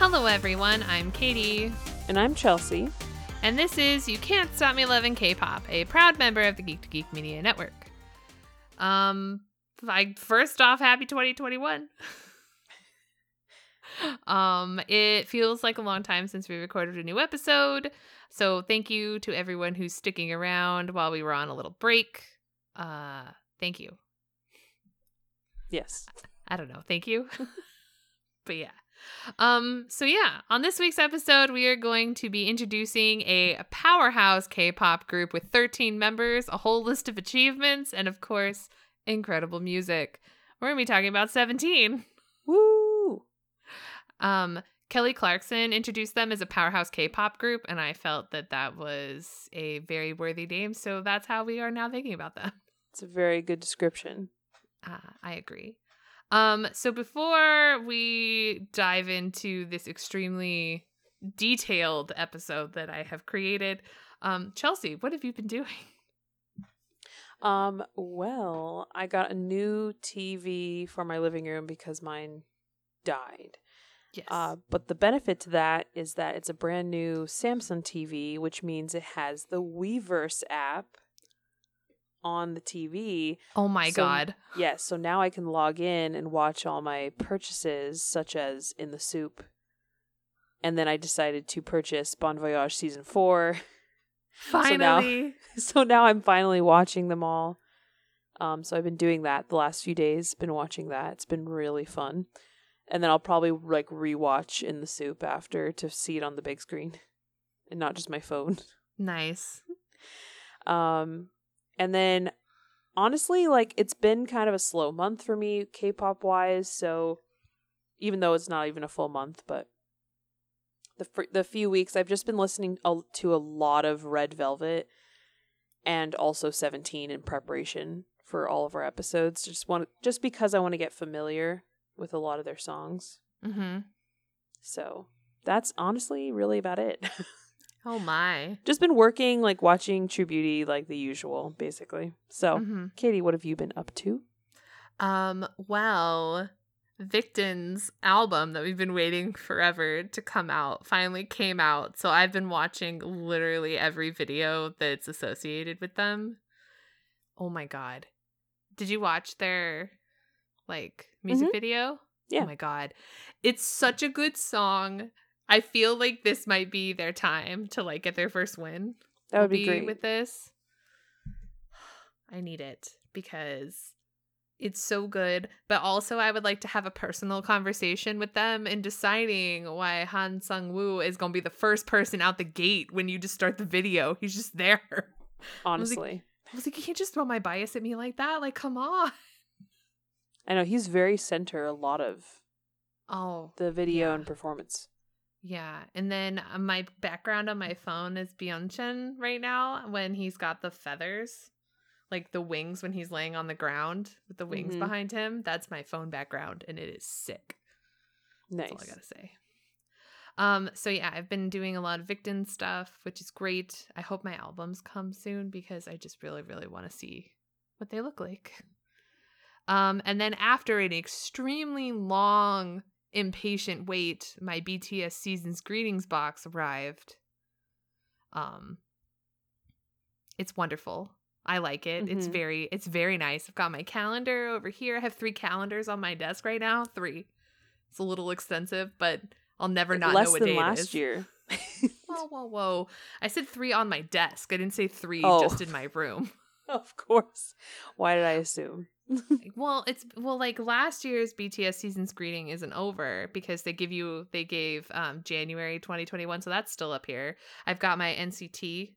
Hello, everyone. I'm Katie, And I'm Chelsea. and this is You Can't Stop Me Loving K-pop, a proud member of the Geek to Geek Media Network. Um, like first off, happy 2021. um, it feels like a long time since we recorded a new episode, so thank you to everyone who's sticking around while we were on a little break. Uh, thank you. Yes. I don't know. Thank you. but yeah. Um so yeah, on this week's episode we are going to be introducing a powerhouse K-pop group with 13 members, a whole list of achievements and of course, incredible music. We're going to be talking about 17. Woo! Um Kelly Clarkson introduced them as a powerhouse K-pop group and I felt that that was a very worthy name, so that's how we are now thinking about them. It's a very good description. Uh, I agree. Um, so before we dive into this extremely detailed episode that I have created, um, Chelsea, what have you been doing? Um, well, I got a new TV for my living room because mine died. Yes. Uh, but the benefit to that is that it's a brand new Samsung TV, which means it has the Weverse app on the TV. oh my so- god. Yes, so now I can log in and watch all my purchases, such as In the Soup. And then I decided to purchase Bon Voyage Season 4. Finally. now- so now I'm finally watching them all. Um, so I've been doing that the last few days. Been watching that. It's been really fun. And then I'll probably like rewatch In the Soup after to see it on the big screen, and not just my phone. nice. Um, and then honestly, like it's been kind of a slow month for me, K-pop wise. So even though it's not even a full month, but the fr- the few weeks I've just been listening a- to a lot of Red Velvet and also Seventeen in preparation for all of our episodes. Just want just because I want to get familiar with a lot of their songs. Mm-hmm. So that's honestly really about it. Oh my. just been working, like watching True Beauty, like the usual, basically. So, hmm Katie, what have you been up to? Um, well, Victon's album that we've been waiting forever to come out finally came out. So I've been watching literally every video that's associated with them. Oh my god. Did you watch their like music Mhm. video? Yeah. Oh my god. It's such a good song. I feel like this might be their time to like get their first win That would be great. with this. I need it because it's so good. But also, I would like to have a personal conversation with them in deciding why Han Sung Woo is going to be the first person out the gate when you just start the video. He's just there. Honestly, I was like, you can't just throw my bias at me like that. Like, come on. I know he's very center a lot of Oh, the video Yeah. and performance. Yeah, and then uh, my background on my phone is Byungchan right now when he's got the feathers, like the wings when he's laying on the ground with the wings Mhm. behind him. That's my phone background, and it is sick. Nice. That's all I gotta say. Um, so yeah, I've been doing a lot of Victon stuff, which is great. I hope my albums come soon because I just really, really want to see what they look like. Um, and then after an extremely long, impatient wait, my BTS season's greetings box arrived. Um, it's wonderful. I like it. It's Mhm. very, it's very nice. I've got my calendar over here. I have three calendars on my desk right now. Three. It's a little extensive, but I'll never not Less know what than day it last is. year. Whoa, whoa, whoa! I said three on my desk. I didn't say three Oh. just in my room. of course. Why did I assume? well, it's well, like last year's BTS season's greeting isn't over because they give you they gave um January 2021, so that's still up here. I've got my NCT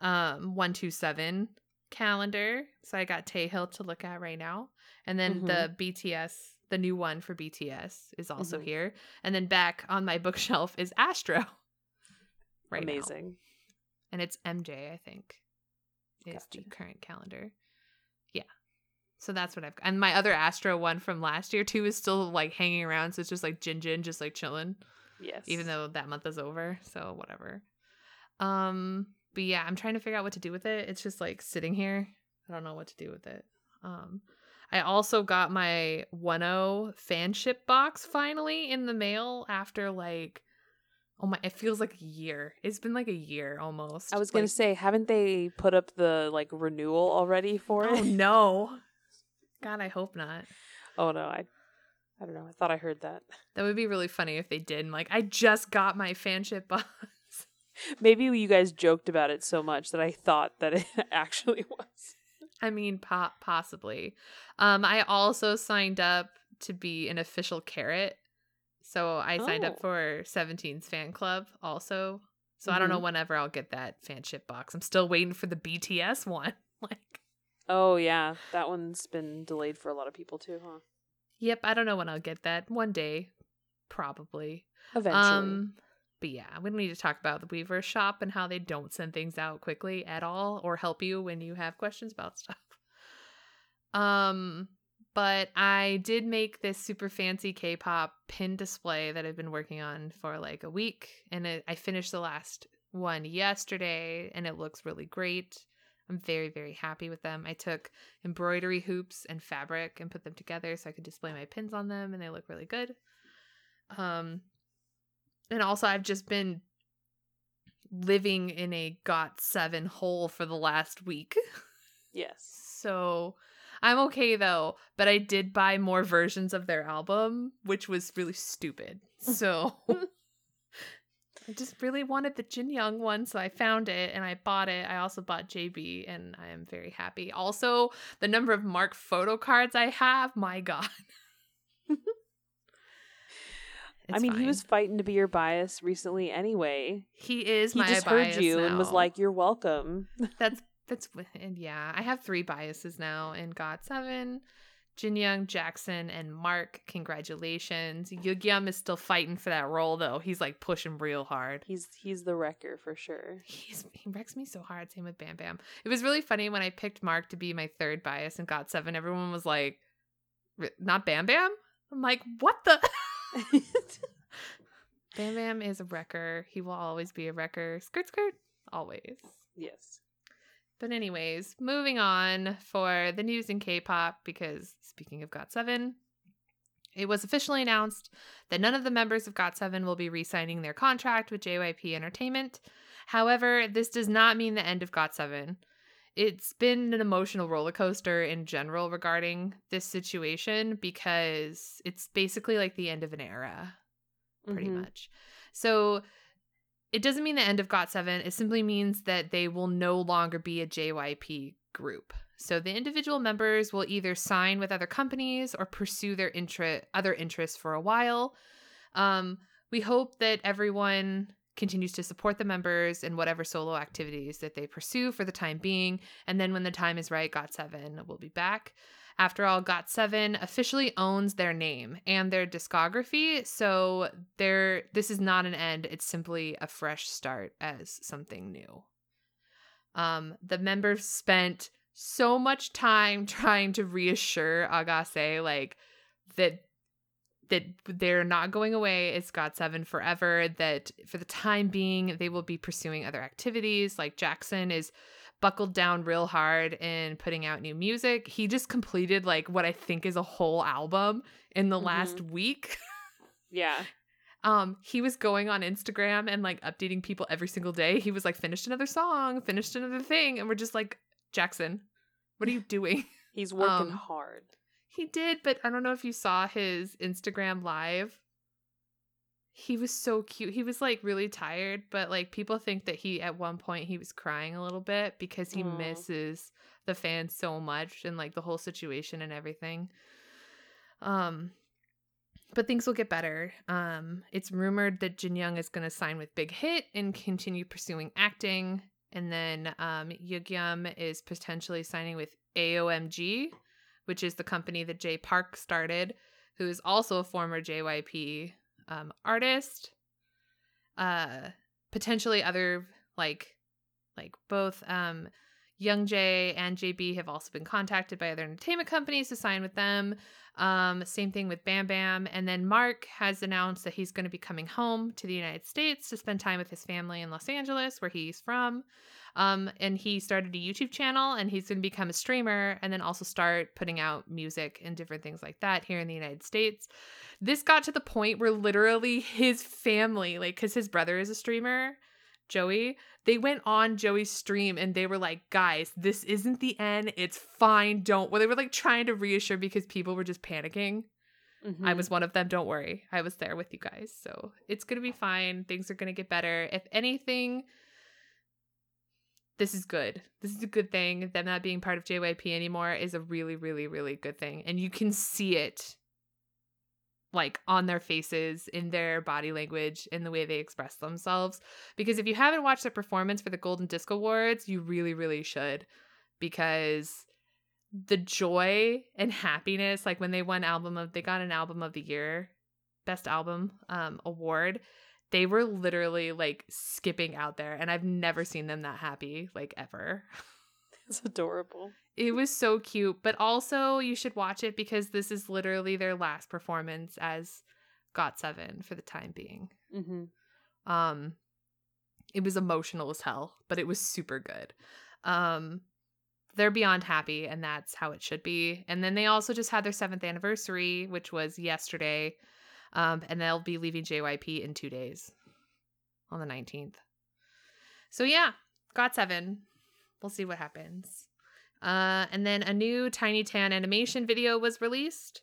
um 127 calendar, so I got Taeyong to look at right now, and then Mhm. the BTS, the new one for BTS is also Mhm. here, and then back on my bookshelf is Astro. Right now. Amazing. and it's MJ, I think, is the current calendar. Yeah. So that's what I've got. And my other Astro one from last year too is still like hanging around. So it's just like Jin Jin, just like chilling, Yes. even though that month is over. So whatever. Um, but yeah, I'm trying to figure out what to do with it. It's just like sitting here. I don't know what to do with it. Um, I also got my 10 fanship box finally in the mail after like oh my it feels like a year. It's been like a year almost. I was gonna say, haven't they put up the like renewal already for Oh it? no. God, I hope not. Oh no, I, I don't know. I thought I heard that. That would be really funny if they did. and, Like, I just got my fanship box. Maybe you guys joked about it so much that I thought that it actually was. I mean, po- possibly. Um, I also signed up to be an official carat. So I signed up Oh. for 17's fan club also. So I don't know Mhm. whenever I'll get that fanship box. I'm still waiting for the BTS one. Like, Oh yeah, that one's been delayed for a lot of people too, huh? yep, I don't know when I'll get that. One day, probably. Eventually. Um, but yeah, we don't need to talk about the Weverse shop and how they don't send things out quickly at all or help you when you have questions about stuff. Um, but I did make this super fancy K-pop pin display that I've been working on for like a week, and it, I finished the last one yesterday, and it looks really great. I'm very very happy with them. I took embroidery hoops and fabric and put them together so I could display my pins on them, and they look really good. Um, and also I've just been living in a GOT7 hole for the last week. yes. So I'm okay though, but I did buy more versions of their album, which was really stupid. So I just really wanted the Jin Young one, so I found it and I bought it. I also bought JB and I am very happy. Also, the number of Mark photo cards I have, my god. I mean, he was fighting to be your bias recently anyway. he is He my just bias heard you and was like, "You're welcome." That's that's and yeah. I have three biases now and GOT7. Jin Young, Jackson, and Mark. Congratulations. Yugyeom is still fighting for that role though. He's like pushing real hard. He's he's the wrecker for sure. He's he wrecks me so hard. Same with Bam Bam. It was really funny when I picked Mark to be my third bias in GOT7. Everyone was like, "Not Bam Bam." I'm like, "What the?" Bam Bam is a wrecker. He will always be a wrecker. Skirt skirt, always. yes. But anyways, moving on for the news in K-pop because speaking of GOT7, it was officially announced that none of the members of GOT7 will be re-signing their contract with JYP Entertainment. However, this does not mean the end of GOT7. It's been an emotional roller coaster in general regarding this situation because it's basically like the end of an era pretty Mhm. much. So it doesn't mean the end of GOT7. It simply means that they will no longer be a JYP group. So the individual members will either sign with other companies or pursue their interest other interests for a while. Um, we hope that everyone continues to support the members in whatever solo activities that they pursue for the time being. And then when the time is right, GOT7 will be back. After all, GOT7 officially owns their name and their discography, so there this is not an end, it's simply a fresh start as something new. Um, the members spent so much time trying to reassure Ahgase like that that they're not going away. It's GOT7 forever. That for the time being, they will be pursuing other activities. Like Jackson is buckled down real hard in putting out new music. He just completed like what I think is a whole album in the last week. Yeah. um he was going on Instagram and like updating people every single day. He was like finished another song, finished another thing and we're just like Jackson, what are you doing? He's working Um, hard. he did, but I don't know if you saw his Instagram live. He was so cute. He was like really tired, but like people think that he at one point he was crying a little bit because he Aw. misses the fans so much and like the whole situation and everything. Um but things will get better. Um it's rumored that Jin Young is going to sign with Big Hit and continue pursuing acting and then um Yugyeom is potentially signing with AOMG, which is the company that Jay Park started, who is also a former JYP um, artist. Uh, potentially other like like both um, Youngjae and JB have also been contacted by other entertainment companies to sign with them. Um, same thing with Bam Bam. And then Mark has announced that he's going to be coming home to the United States to spend time with his family in Los Angeles, where he's from. Um, and he started a YouTube channel and he's going to become a streamer and then also start putting out music and different things like that here in the United States. This got to the point where literally his family, like, because his brother is a streamer, Joey, they went on Joey's stream and they were like, guys, this isn't the end. It's fine. Don't. Well, they were like trying to reassure because people were just panicking. Mm-hmm. I was one of them. Don't worry. I was there with you guys. So it's going to be fine. Things are going to get better. If anything, this is good. This is a good thing. Them not being part of JYP anymore is a really, really, really good thing. And you can see it like on their faces, in their body language, in the way they express themselves. Because if you haven't watched their performance for the Golden Disc Awards, you really, really should. Because the joy and happiness, like when they won album of they got an album of the year, best album um award they were literally like skipping out there and I've never seen them that happy like ever. It's adorable. It was so cute, but also you should watch it because this is literally their last performance as GOT7 for the time being. Mm-hmm. Um it was emotional as hell, but it was super good. Um they're beyond happy and that's how it should be. And then they also just had their 7th anniversary, which was yesterday. Um, and they'll be leaving JYP in two days on the 19th. So, yeah, GOT7. We'll see what happens. Uh, and then a new Tiny Tan animation video was released.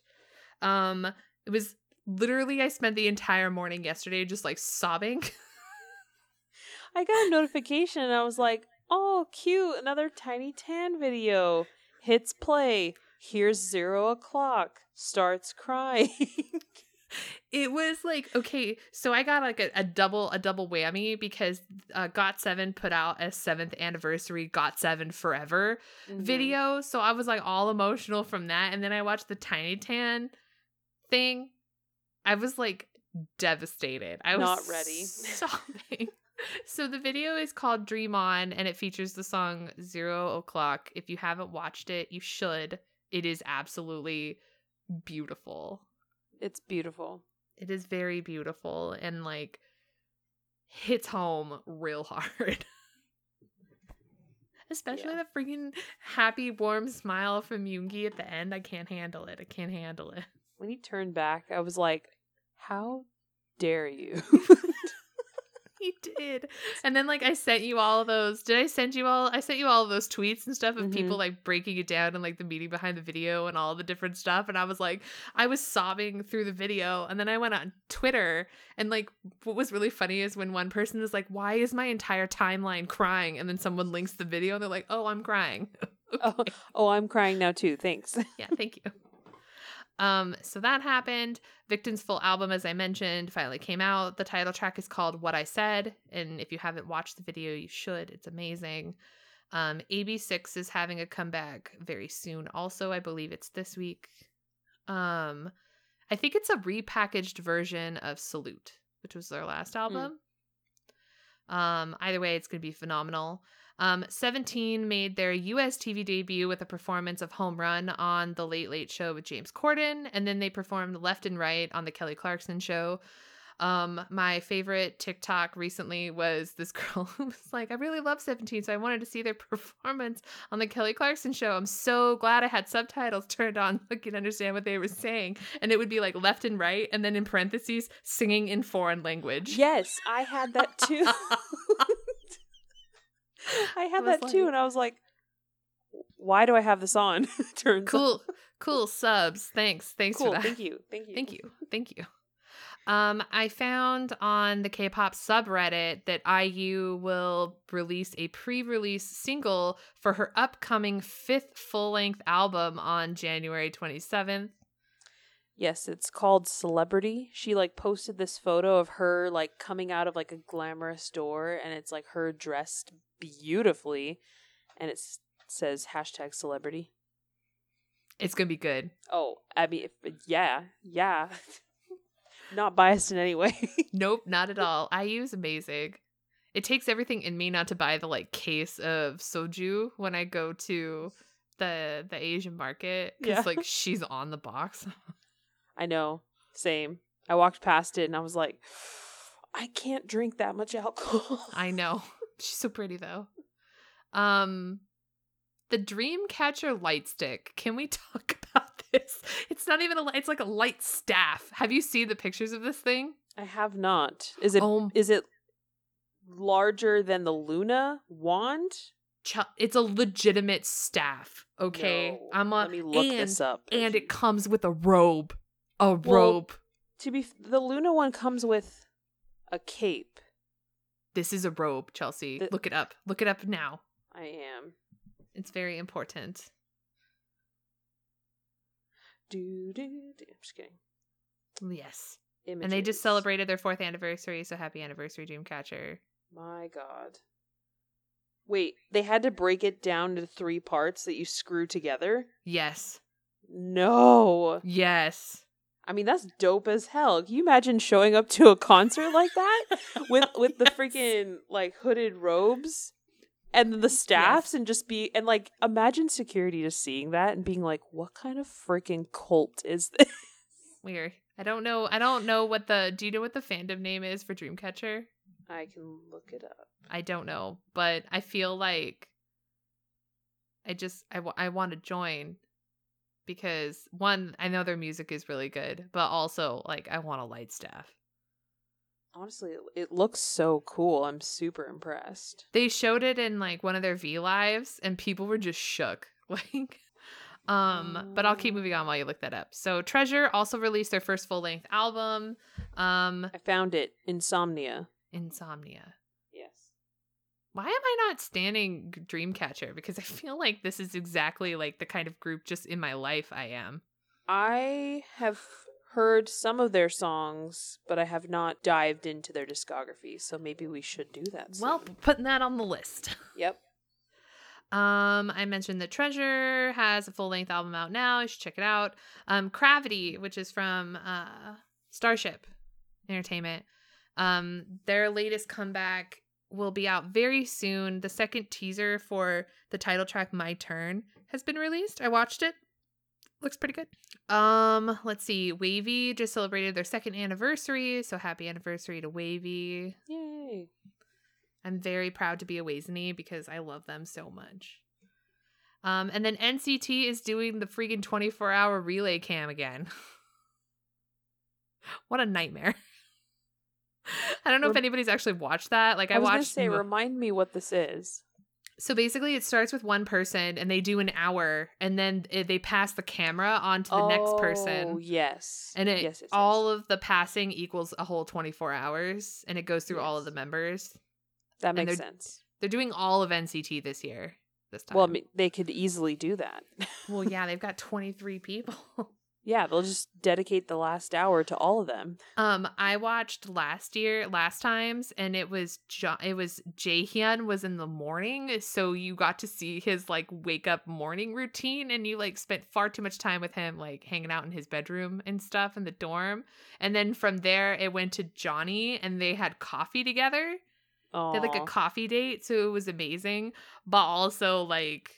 Um, it was literally, I spent the entire morning yesterday just like sobbing. I got a notification and I was like, oh, cute, another Tiny Tan video. Hits play. Here's zero o'clock. Starts crying. it was like okay so i got like a, a double a double whammy because uh, got7 put out a seventh anniversary got7 forever mm-hmm. video so i was like all emotional from that and then i watched the tiny tan thing. I was like devastated. I was not ready. sobbing. So the video is called dream on and it features the song zero o'clock. If you haven't watched it you should. It is absolutely beautiful it's beautiful. It is very beautiful and like hits home real hard. Especially yeah. the freaking happy, warm smile from Yoongi at the end. I can't handle it. I can't handle it. When he turned back, I was like, how dare you? he did. And then like I sent you all those. Did I send you all? I sent you all those tweets and stuff of mm-hmm. people like breaking it down and like the meaning behind the video and all the different stuff. And I was like, I was sobbing through the video. And then I went on Twitter and like what was really funny is when one person is like, "Why is my entire timeline crying?" And then someone links the video and they're like, "Oh, I'm crying." okay. Oh, oh, I'm crying now too. Thanks. yeah, thank you. Um, so that happened. Victon's full album, as I mentioned, finally came out. The title track is called What I Said. And if you haven't watched the video, you should. It's amazing. Um, AB6IX is having a comeback very soon. Also, I believe it's this week. Um, I think it's a repackaged version of Salute, which was their last hmm. album. Mm. Um, either way, it's going to be phenomenal. Um, 17 made their US TV debut with a performance of Home Run on The Late Late Show with James Corden, and then they performed Left and Right on The Kelly Clarkson Show. Um, my favorite TikTok recently was this girl who was like, I really love 17, so I wanted to see their performance on the Kelly Clarkson show. I'm so glad I had subtitles turned on so I could understand what they were saying. And it would be like left and right, and then in parentheses, singing in foreign language. Yes, I had that too. I had that like, too, and I was like, "Why do I have this on?" Turns cool, cool subs. Thanks, thanks cool, for that. Thank you, thank you, thank you, thank you. Um, I found on the K-pop subreddit that IU will release a pre-release single for her upcoming fifth full-length album on January 27th. Yes, it's called Celebrity. She like posted this photo of her like coming out of like a glamorous door and it's like her dressed beautifully and it says hashtag celebrity. It's gonna be good. Oh, I mean, if, uh, yeah, yeah. not biased in any way. nope, not at all. IU is amazing. it takes everything in me not to buy the like case of soju when I go to the the Asian market because Yeah. like she's on the box. I know. Same. I walked past it and I was like, I can't drink that much alcohol. I know. She's so pretty though. Um the Dreamcatcher light stick. Can we talk about this? It's not even a light, it's like a light staff. Have you seen the pictures of this thing? I have not. Is it Oh. is it larger than the Loona wand? Ch- It's a legitimate staff, okay? No. I'm a, Let me look and, this up. and it comes with a robe. A Well- robe. to be f- the Loona one comes with a cape. This is a robe, Chelsea. The- Look it up. Look it up now. I am. It's very important. Do do do. I'm just kidding. Yes. Images. And they just celebrated their fourth anniversary, so happy anniversary, Dreamcatcher. My God. Wait, they had to break it down into three parts that you screw together? Yes. No. Yes. I mean, that's dope as hell. Can you imagine showing up to a concert like that with with the freaking like hooded robes and the staffs and just be and like imagine security just seeing that and being like, "What kind of freaking cult is this?" Weird. I don't know. I don't know what the. Do you know what the fandom name is for Dreamcatcher? I can look it up. I don't know, but I feel like I just I, I want to join because one I know their music is really good, but also like I want a light staff. Honestly, it- looks so cool. I'm super impressed. They showed it in like one of their V lives and people were just shook. Like um but I'll keep moving on while you look that up. So Treasure also released their first full-length album, um I found it. Insomnia. Insomnia. Why am I not standing Dreamcatcher? Because I feel like this is exactly like the kind of group just in my life I am. I have heard some of their songs, but I have not dived into their discography, so maybe we should do that. Well, putting that on the list. yep. Um, I mentioned that Treasure has a full length album out now. You should check it out. Um, Cravity, which is from uh Starship Entertainment. Um, their latest comeback will be out very soon. The second teaser for the title track My Turn has been released. I watched it. Looks pretty good. Um, let's see. WayV just celebrated their second anniversary, so happy anniversary to WayV. Yay. I'm very proud to be a WayZenNi because I love them so much. Um, and then NCT is doing the freaking 24 hour relay cam again. what a nightmare. I don't know if anybody's actually watched that. Like I, I, was watched say, mo- remind me what this is. So basically it starts with one person and they do an hour and then it, they pass the camera on to the next Oh, person. yes. And it yes, yes, yes. all of the passing equals a whole 24 hours and it goes through all of the members. that makes they're- sense. They're doing all of NCT this year. This time. Well, I mean, they could easily do that. Well, yeah, they've got 23 people. Yeah, they'll just dedicate the last hour to all of them. um, I watched last year, last times, and it was jo- it was Jaehyun was in the morning, so you got to see his like wake up morning routine, and you like spent far too much time with him, like hanging out in his bedroom and stuff in the dorm. And then from there, it went to Johnny, and they had coffee together. Oh, They had like a coffee date, so it was amazing. But also like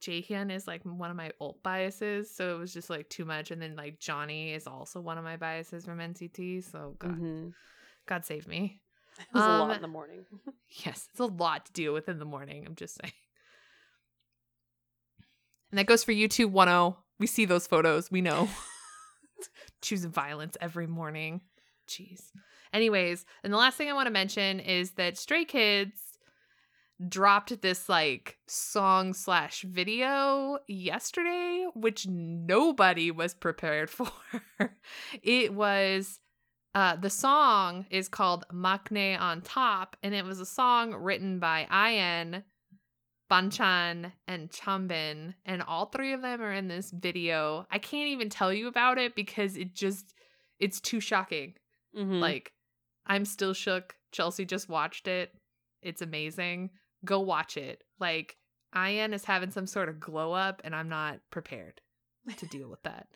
Jaehyun is like one of my old biases, so it was just like too much. And then like Johnny is also one of my biases from NCT. So God, Mhm. God save me. It was a Um, lot in the morning. Yes, it's a lot to deal with in the morning. I'm just saying. And that goes for you too, 10. We see those photos. We know. Choose violence every morning. Jeez. Anyways, and the last thing I want to mention is that Stray Kids dropped this like song slash video yesterday, which nobody was prepared for. it was uh the song is called Maknae on Top, and it was a song written by I.N, Banchan, and Changbin, and all three of them are in this video. I can't even tell you about it because it just it's too shocking. Mhm. Like, I'm still shook. Chelsea just watched it. It's amazing. Go watch it. Like, I.N is having some sort of glow up, and I'm not prepared to deal with that.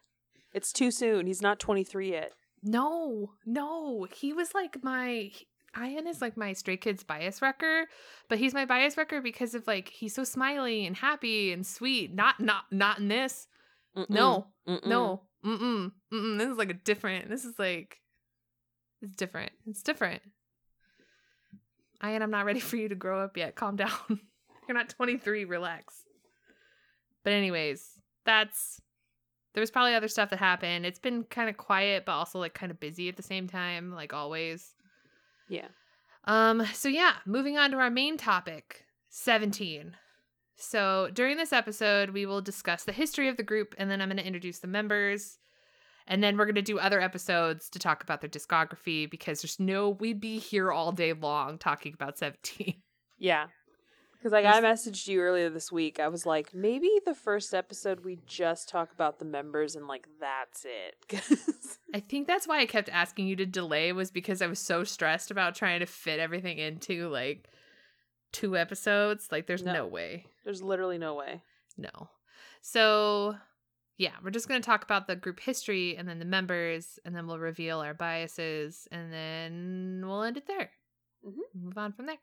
it's too soon. He's not 23 yet. No, no. He was like my I.N is like my Stray Kids bias wrecker, but he's my bias wrecker because of like he's so smiley and happy and sweet. Not not not in this. Mm-mm. No, Mm-mm. no, mm-mm, mm-mm. This is like a different. This is like, it's different. It's different. I.N, I'm not ready for you to grow up yet. Calm down. You're not 23. Relax. But anyways, that's. There was probably other stuff that happened. It's been kind of quiet, but also like kind of busy at the same time, like always. Yeah. Um, so yeah, moving on to our main topic, 17. So during this episode, we will discuss the history of the group, and then I'm going to introduce the members. And then we're going to do other episodes to talk about their discography because there's no, we'd be here all day long talking about 17. Yeah. Because like I messaged you earlier this week, I was like, maybe the first episode we just talk about the members and like that's it. 'Cause- I think that's why I kept asking you to delay, was because I was so stressed about trying to fit everything into like two episodes. Like, there's No. no way. There's literally no way. No. So, yeah, we're just going to talk about the group history and then the members, and then we'll reveal our biases, and then we'll end it there. Mhm. Move on from there.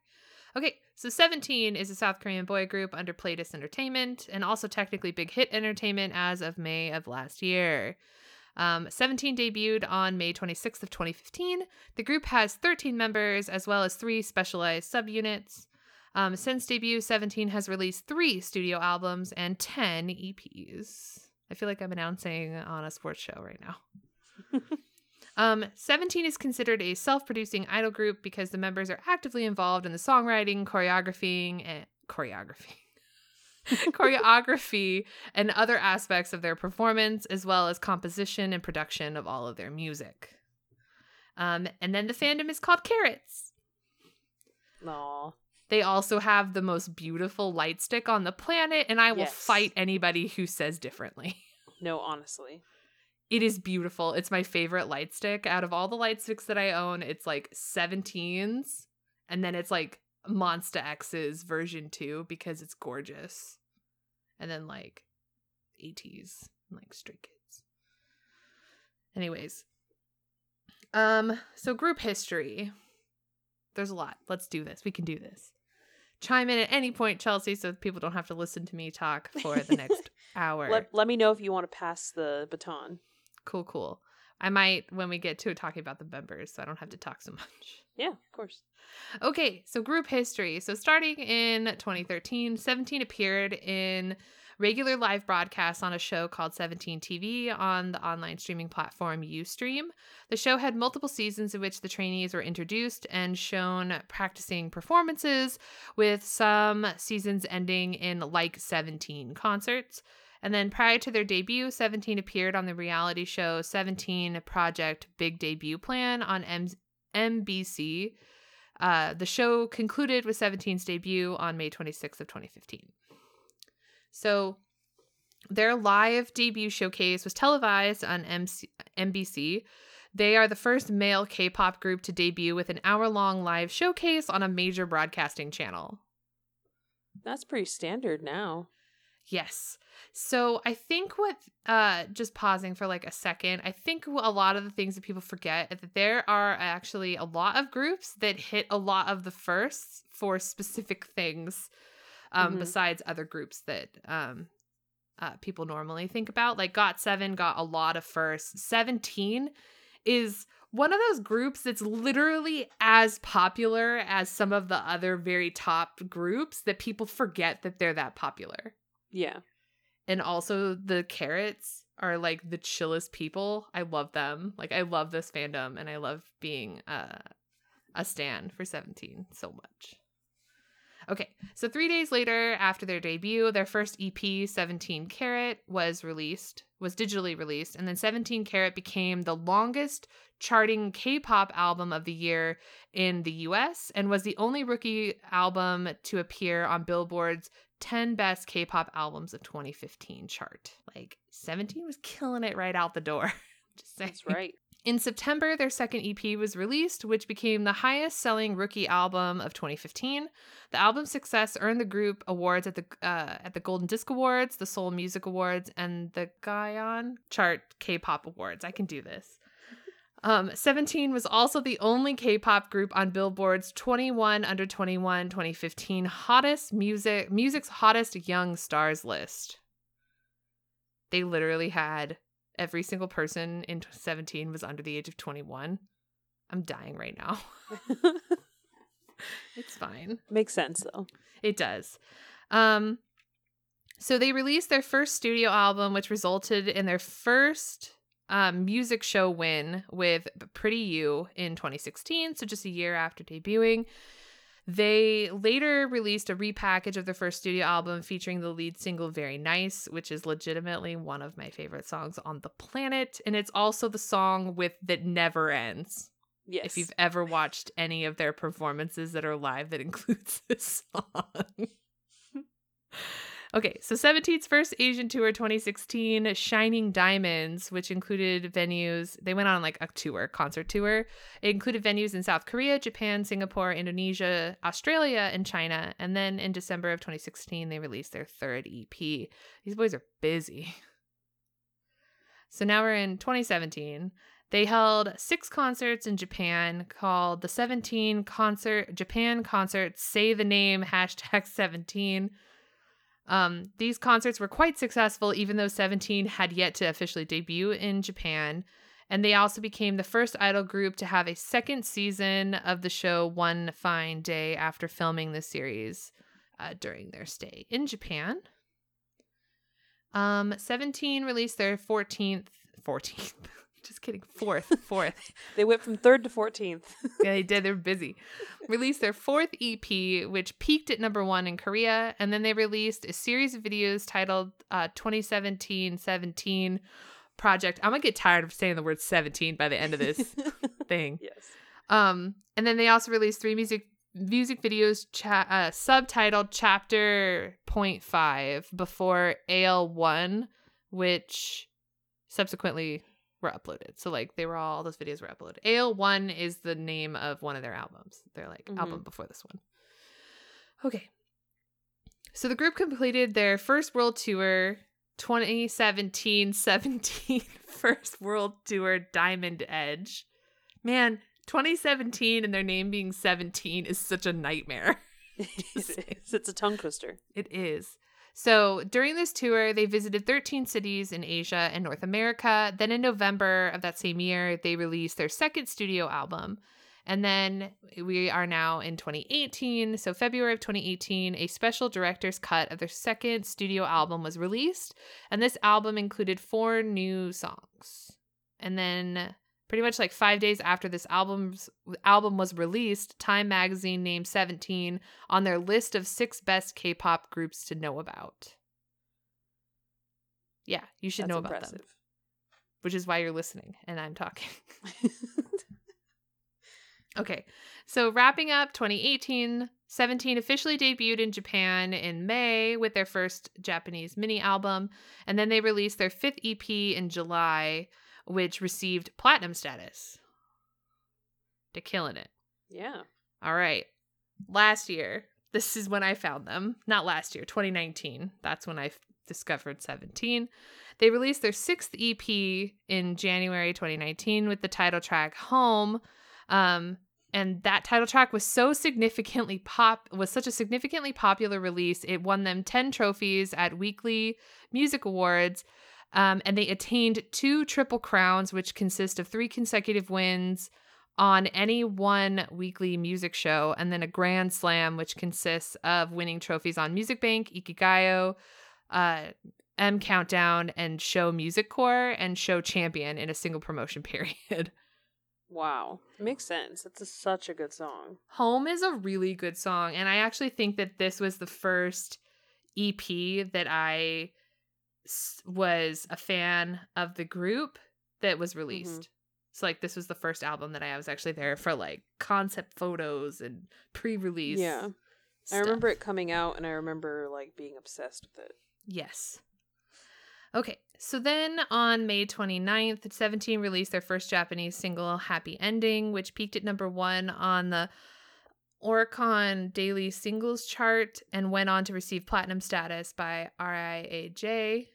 Okay, so 17 is a South Korean boy group under Pledis Entertainment and also technically Big Hit Entertainment as of May of last year. Um, 17 debuted on May 26th of 2015. The group has 13 members as well as three specialized subunits. Um, since debut, 17 has released three studio albums and 10 EPs. I feel like I'm announcing on a sports show right now. um, 17 is considered a self producing idol group because the members are actively involved in the songwriting, choreographing, and choreography. choreography and other aspects of their performance, as well as composition and production of all of their music. Um, and then the fandom is called Carats. Aw. They also have the most beautiful light stick on the planet, and I will Yes. fight anybody who says differently. No, honestly. It is beautiful. It's my favorite light stick. Out of all the light sticks that I own, it's like 17s, and then it's like Monsta X's version 2 because it's gorgeous. And then like ATEEZ, and, like Stray Kids. Anyways. Um, so group history. There's a lot. Let's do this. We can do this. Chime in at any point, Chelsea, so people don't have to listen to me talk for the next hour. Let, let me know if you want to pass the baton. Cool, cool. I might when we get to talking about the members, so I don't have to talk so much. Yeah, of course. Okay, so group history. So starting in 2013, 17 appeared in regular live broadcasts on a show called 17 TV on the online streaming platform Ustream. The show had multiple seasons in which the trainees were introduced and shown practicing performances, with some seasons ending in like 17 concerts. And then prior to their debut, 17 appeared on the reality show 17 Project Big Debut Plan on M- MBC. Uh, the show concluded with 17's debut on May 26th of 2015. So their live debut showcase was televised on MC- MBC. They are the first male K-pop group to debut with an hour-long live showcase on a major broadcasting channel. That's pretty standard now. Yes. So I think what uh just pausing for like a second, I think a lot of the things that people forget is that there are actually a lot of groups that hit a lot of the firsts for specific things um Mhm. besides other groups that um uh people normally think about. Like Got 7 got a lot of firsts. 17 is one of those groups that's literally as popular as some of the other very top groups that people forget that they're that popular Yeah. and also the carats are like the chillest people i love them like i love this fandom and i love being uh, a stan for 17 so much okay so three days later after their debut their first ep 17 carat was released was digitally released and then 17 carat became the longest charting k-pop album of the year in the us and was the only rookie album to appear on billboard's 10 best K-pop albums of 2015 chart. Like 17 was killing it right out the door. Just saying. That's right. In September, their second EP was released, which became the highest selling rookie album of 2015. The album's success earned the group awards at the uh, at the Golden Disc Awards, the Seoul Music Awards, and the Gaon Chart K-pop Awards. I can do this. Um, 17 was also the only K-pop group on Billboard's 21 under 21 2015 hottest music music's hottest young stars list. They literally had every single person in 17 was under the age of 21. I'm dying right now. it's fine. Makes sense though. It does. Um so they released their first studio album which resulted in their first um, music show win with Pretty You in 2016, so just a year after debuting. They later released a repackage of their first studio album featuring the lead single Very Nice, which is legitimately one of my favorite songs on the planet. And it's also the song with That Never Ends. Yes. If you've ever watched any of their performances that are live, that includes this song. Okay, so 17's first Asian tour 2016, Shining Diamonds, which included venues, they went on like a tour, concert tour. It included venues in South Korea, Japan, Singapore, Indonesia, Australia, and China. And then in December of 2016, they released their third EP. These boys are busy. So now we're in 2017. They held six concerts in Japan called the 17 Concert Japan Concert Say the Name hashtag 17 um, these concerts were quite successful, even though 17 had yet to officially debut in Japan. And they also became the first idol group to have a second season of the show one fine day after filming the series uh, during their stay in Japan. Um, 17 released their 14th, 14th, just kidding. Fourth, fourth. they went from third to 14th. yeah, they did. They're busy. Released their fourth EP, which peaked at number one in Korea. And then they released a series of videos titled uh, 2017 17 Project. I'm going to get tired of saying the word 17 by the end of this thing. Yes. Um, and then they also released three music music videos cha- uh, subtitled chapter 0.5 before AL1 which subsequently were uploaded. So like they were all, all those videos were uploaded. AL1 is the name of one of their albums. They're like Mhm. album before this one. Okay. So the group completed their first world tour 2017 17 first world tour Diamond Edge. Man, 2017 and their name being 17 is such a nightmare. it's, it's a tongue twister. It is. So during this tour, they visited 13 cities in Asia and North America. Then in November of that same year, they released their second studio album. And then we are now in 2018. So, February of 2018, a special director's cut of their second studio album was released. And this album included four new songs. And then, pretty much like five days after this album's album was released, Time magazine named 17 on their list of six best K-pop groups to know about. Yeah, you should That's know about impressive. them, which is why you're listening and I'm talking. Okay, so wrapping up 2018, 17 officially debuted in Japan in May with their first Japanese mini album, and then they released their fifth EP in July, which received platinum status. They're killing it. yeah. All right. Last year, this is when I found them. Not last year, 2019. That's when I discovered 17. They released their sixth EP in January 2019 with the title track Home. Um, and that title track was so significantly pop was such a significantly popular release. It won them 10 trophies at weekly music awards. Um, and they attained two triple crowns, which consist of three consecutive wins on any one weekly music show, and then a grand slam, which consists of winning trophies on Music Bank, Inkigayo, uh, M Countdown, and Show Music Core, and Show Champion in a single promotion period. Wow. Makes sense. It's a, such a good song. Home is a really good song, and I actually think that this was the first EP that I was a fan of the group that was mm-hmm. released. So like this was the first album that I was actually there for like concept photos and pre-release. Yeah. I remember it coming out and I remember like being obsessed with it. Yes. Okay, so then on May 29th, 17 released their first Japanese single, Happy Ending, which peaked at number one on the Oricon Daily Singles chart and went on to receive platinum status by RIAJ.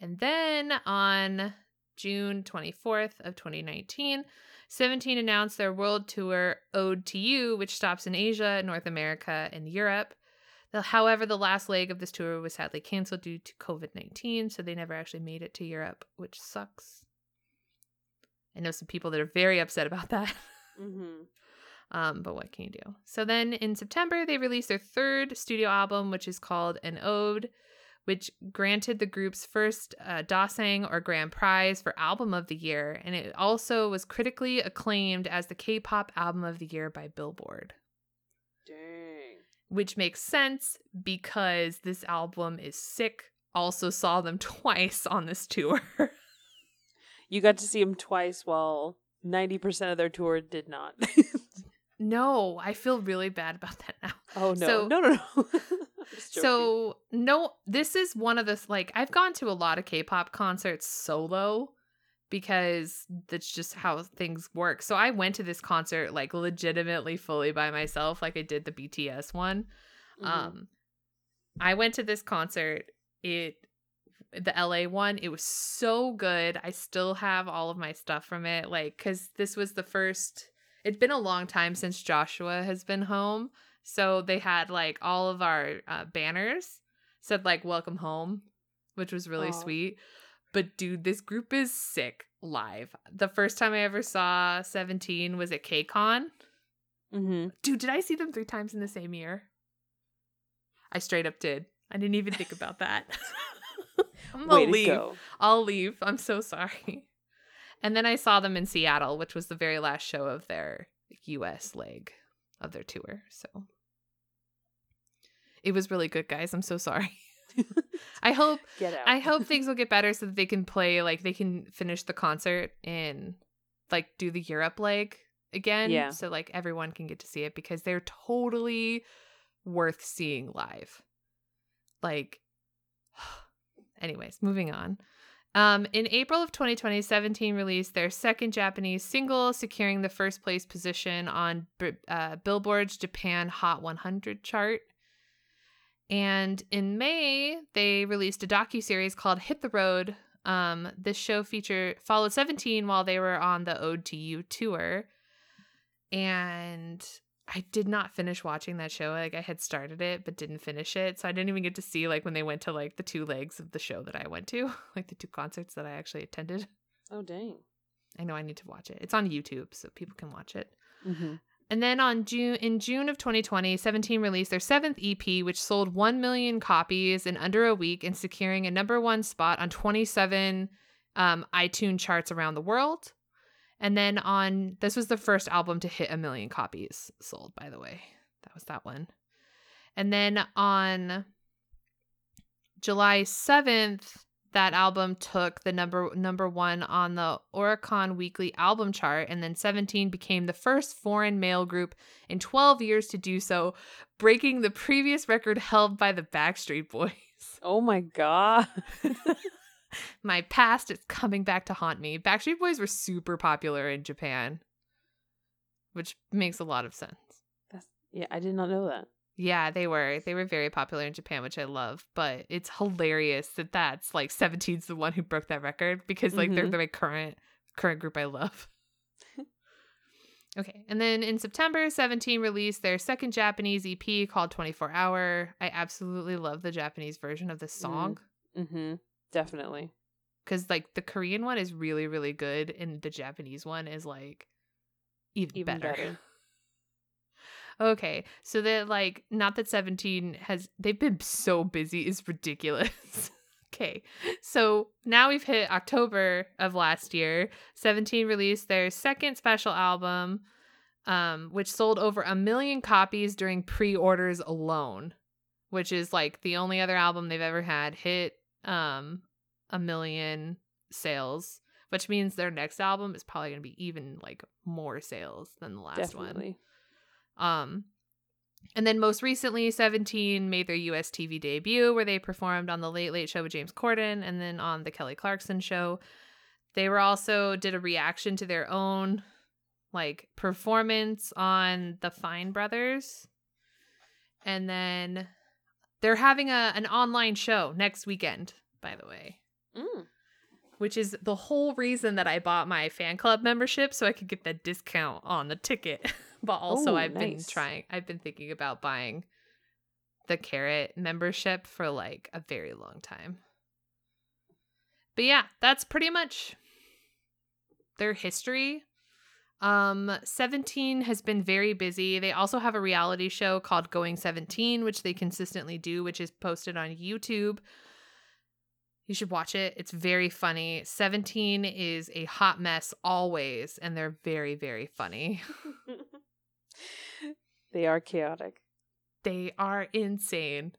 And then on June 24th of 2019, 17 announced their world tour Ode to You, which stops in Asia, North America, and Europe. However, the last leg of this tour was sadly canceled due to COVID 19, so they never actually made it to Europe, which sucks. I know some people that are very upset about that. Mm-hmm. Um, but what can you do? So then in September, they released their third studio album, which is called An Ode, which granted the group's first uh, Daesang or Grand Prize for Album of the Year. And it also was critically acclaimed as the K pop Album of the Year by Billboard, Dang. which makes sense because this album is sick. Also, saw them twice on this tour. You got to see them twice while 90% of their tour did not. no, I feel really bad about that now. oh, no. So- no, no, no. I'm just joking. So no, this is one of the like I've gone to a lot of K-pop concerts solo because that's just how things work. So I went to this concert like legitimately fully by myself, like I did the BTS one. Mhm. Um, I went to this concert. It the LA one. It was so good. I still have all of my stuff from it, like because this was the first. It'd been a long time since Joshua has been home, so they had like all of our uh, banners said like "Welcome Home," which was really Aw. sweet. But dude, this group is sick live. The first time I ever saw Seventeen was at KCON. Mhm. Dude, did I see them three times in the same year? I straight up did. I didn't even think about that. I'm gonna leave. I'll leave. I'm so sorry. And then I saw them in Seattle, which was the very last show of their US leg of their tour. So it was really good, guys. I'm so sorry. I hope. I hope things will get better so that they can play like they can finish the concert and like do the Europe leg again. Yeah. So like everyone can get to see it because they're totally worth seeing live. Like anyways, moving on. Um, in April of 2020, 17 released their second Japanese single, securing the first place position on uh, Billboard's Japan Hot 100 chart. And in May, they released a docu series called "Hit the Road." Um, this show feature followed Seventeen while they were on the Ode to You tour, and I did not finish watching that show. Like I had started it but didn't finish it, so I didn't even get to see like when they went to like the two legs of the show that I went to, like the two concerts that I actually attended. oh, dang. I know I need to watch it. It's on YouTube, so people can watch it. Mm-hmm. And then on June in June of 2020, 17 released their seventh EP, which sold 1 million copies in under a week and securing a number one spot on 27 um, iTunes charts around the world. And then on this was the first album to hit a million copies sold, by the way. That was that one. And then on July 7th, that album took the number number one on the Oricon Weekly Album Chart, and then 17 became the first foreign male group in 12 years to do so, breaking the previous record held by the Backstreet Boys. Oh, my God. My past is coming back to haunt me. Backstreet Boys were super popular in Japan, which makes a lot of sense. That's, yeah, I did not know that. Yeah, they were. They were very popular in Japan, which I love. But it's hilarious that that's like 17's the one who broke that record because like they're Mhm. the current current group I love. okay, and then in September, 17 released their second Japanese EP called 24 Hour. I absolutely love the Japanese version of this song Mm-hmm. Definitely. because like the Korean one is really really good, and the Japanese one is like even, Even better. better. Okay, so that like not that 17 has they've been so busy is ridiculous. okay. So now we've hit October of last year. 17 released their second special album um which sold over a million copies during pre-orders alone, which is like the only other album they've ever had hit um a million sales, which means their next album is probably going to be even like more sales than the last one. Um, and then most recently, 17 made their US TV debut where they performed on The Late Late Show with James Corden and then on The Kelly Clarkson Show. They were also did a reaction to their own like performance on The Fine Brothers. And then they're having a an online show next weekend, by the way. Mm. which is the whole reason that I bought my fan club membership so I could get that discount on the ticket. but also Ooh, I've been trying I've been thinking about buying the carat membership for like a very long time. But yeah, that's pretty much their history. Um 17 has been very busy. They also have a reality show called Going 17 which they consistently do which is posted on YouTube. You should watch it. It's very funny. 17 is a hot mess always and they're very very funny. they are chaotic. They are insane.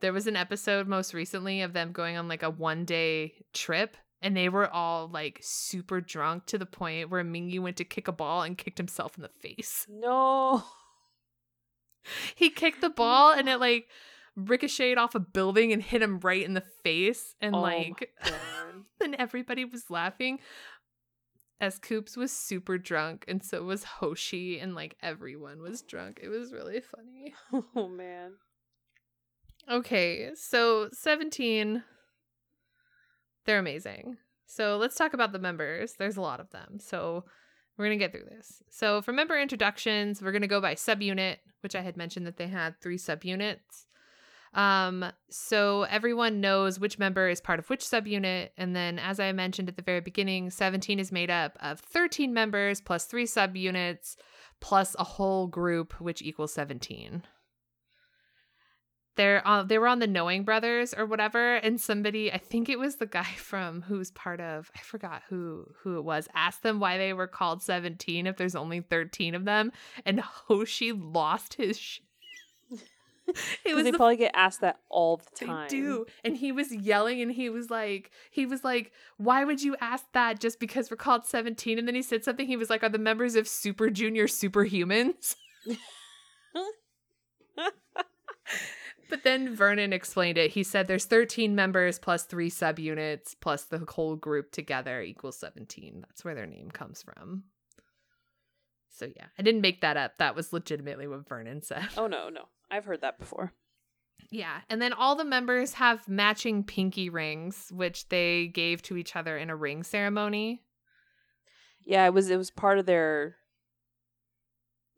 There was an episode most recently of them going on like a one day trip, and they were all like super drunk to the point where Mingyu went to kick a ball and kicked himself in the face. No. He kicked the ball and it like ricocheted off a building and hit him right in the face. And Oh like, and everybody was laughing. S.Coups was super drunk, and so was Hoshi, and like everyone was drunk. It was really funny. oh man. Okay, so 17 they're amazing. So let's talk about the members. There's a lot of them. So we're going to get through this. So for member introductions, we're going to go by subunit, which I had mentioned that they had three subunits. Um so everyone knows which member is part of which subunit and then as I mentioned at the very beginning, 17 is made up of 13 members plus 3 subunits plus a whole group which equals 17 they're uh, they were on the Knowing Brothers or whatever, and somebody I think it was the guy from who's part of I forgot who who it was asked them why they were called seventeen if there's only thirteen of them, and Hoshi lost his. Sh- it was they the probably get asked that all the time. they do. And he was yelling and he was like, he was like, why would you ask that just because we're called 17? And then he said something. He was like, are the members of Super Junior superhumans? but then Vernon explained it. He said there's 13 members plus three subunits plus the whole group together equals 17. That's where their name comes from. So yeah, I didn't make that up. That was legitimately what Vernon said. Oh no, no. I've heard that before. Yeah. And then all the members have matching pinky rings, which they gave to each other in a ring ceremony. Yeah, it was it was part of their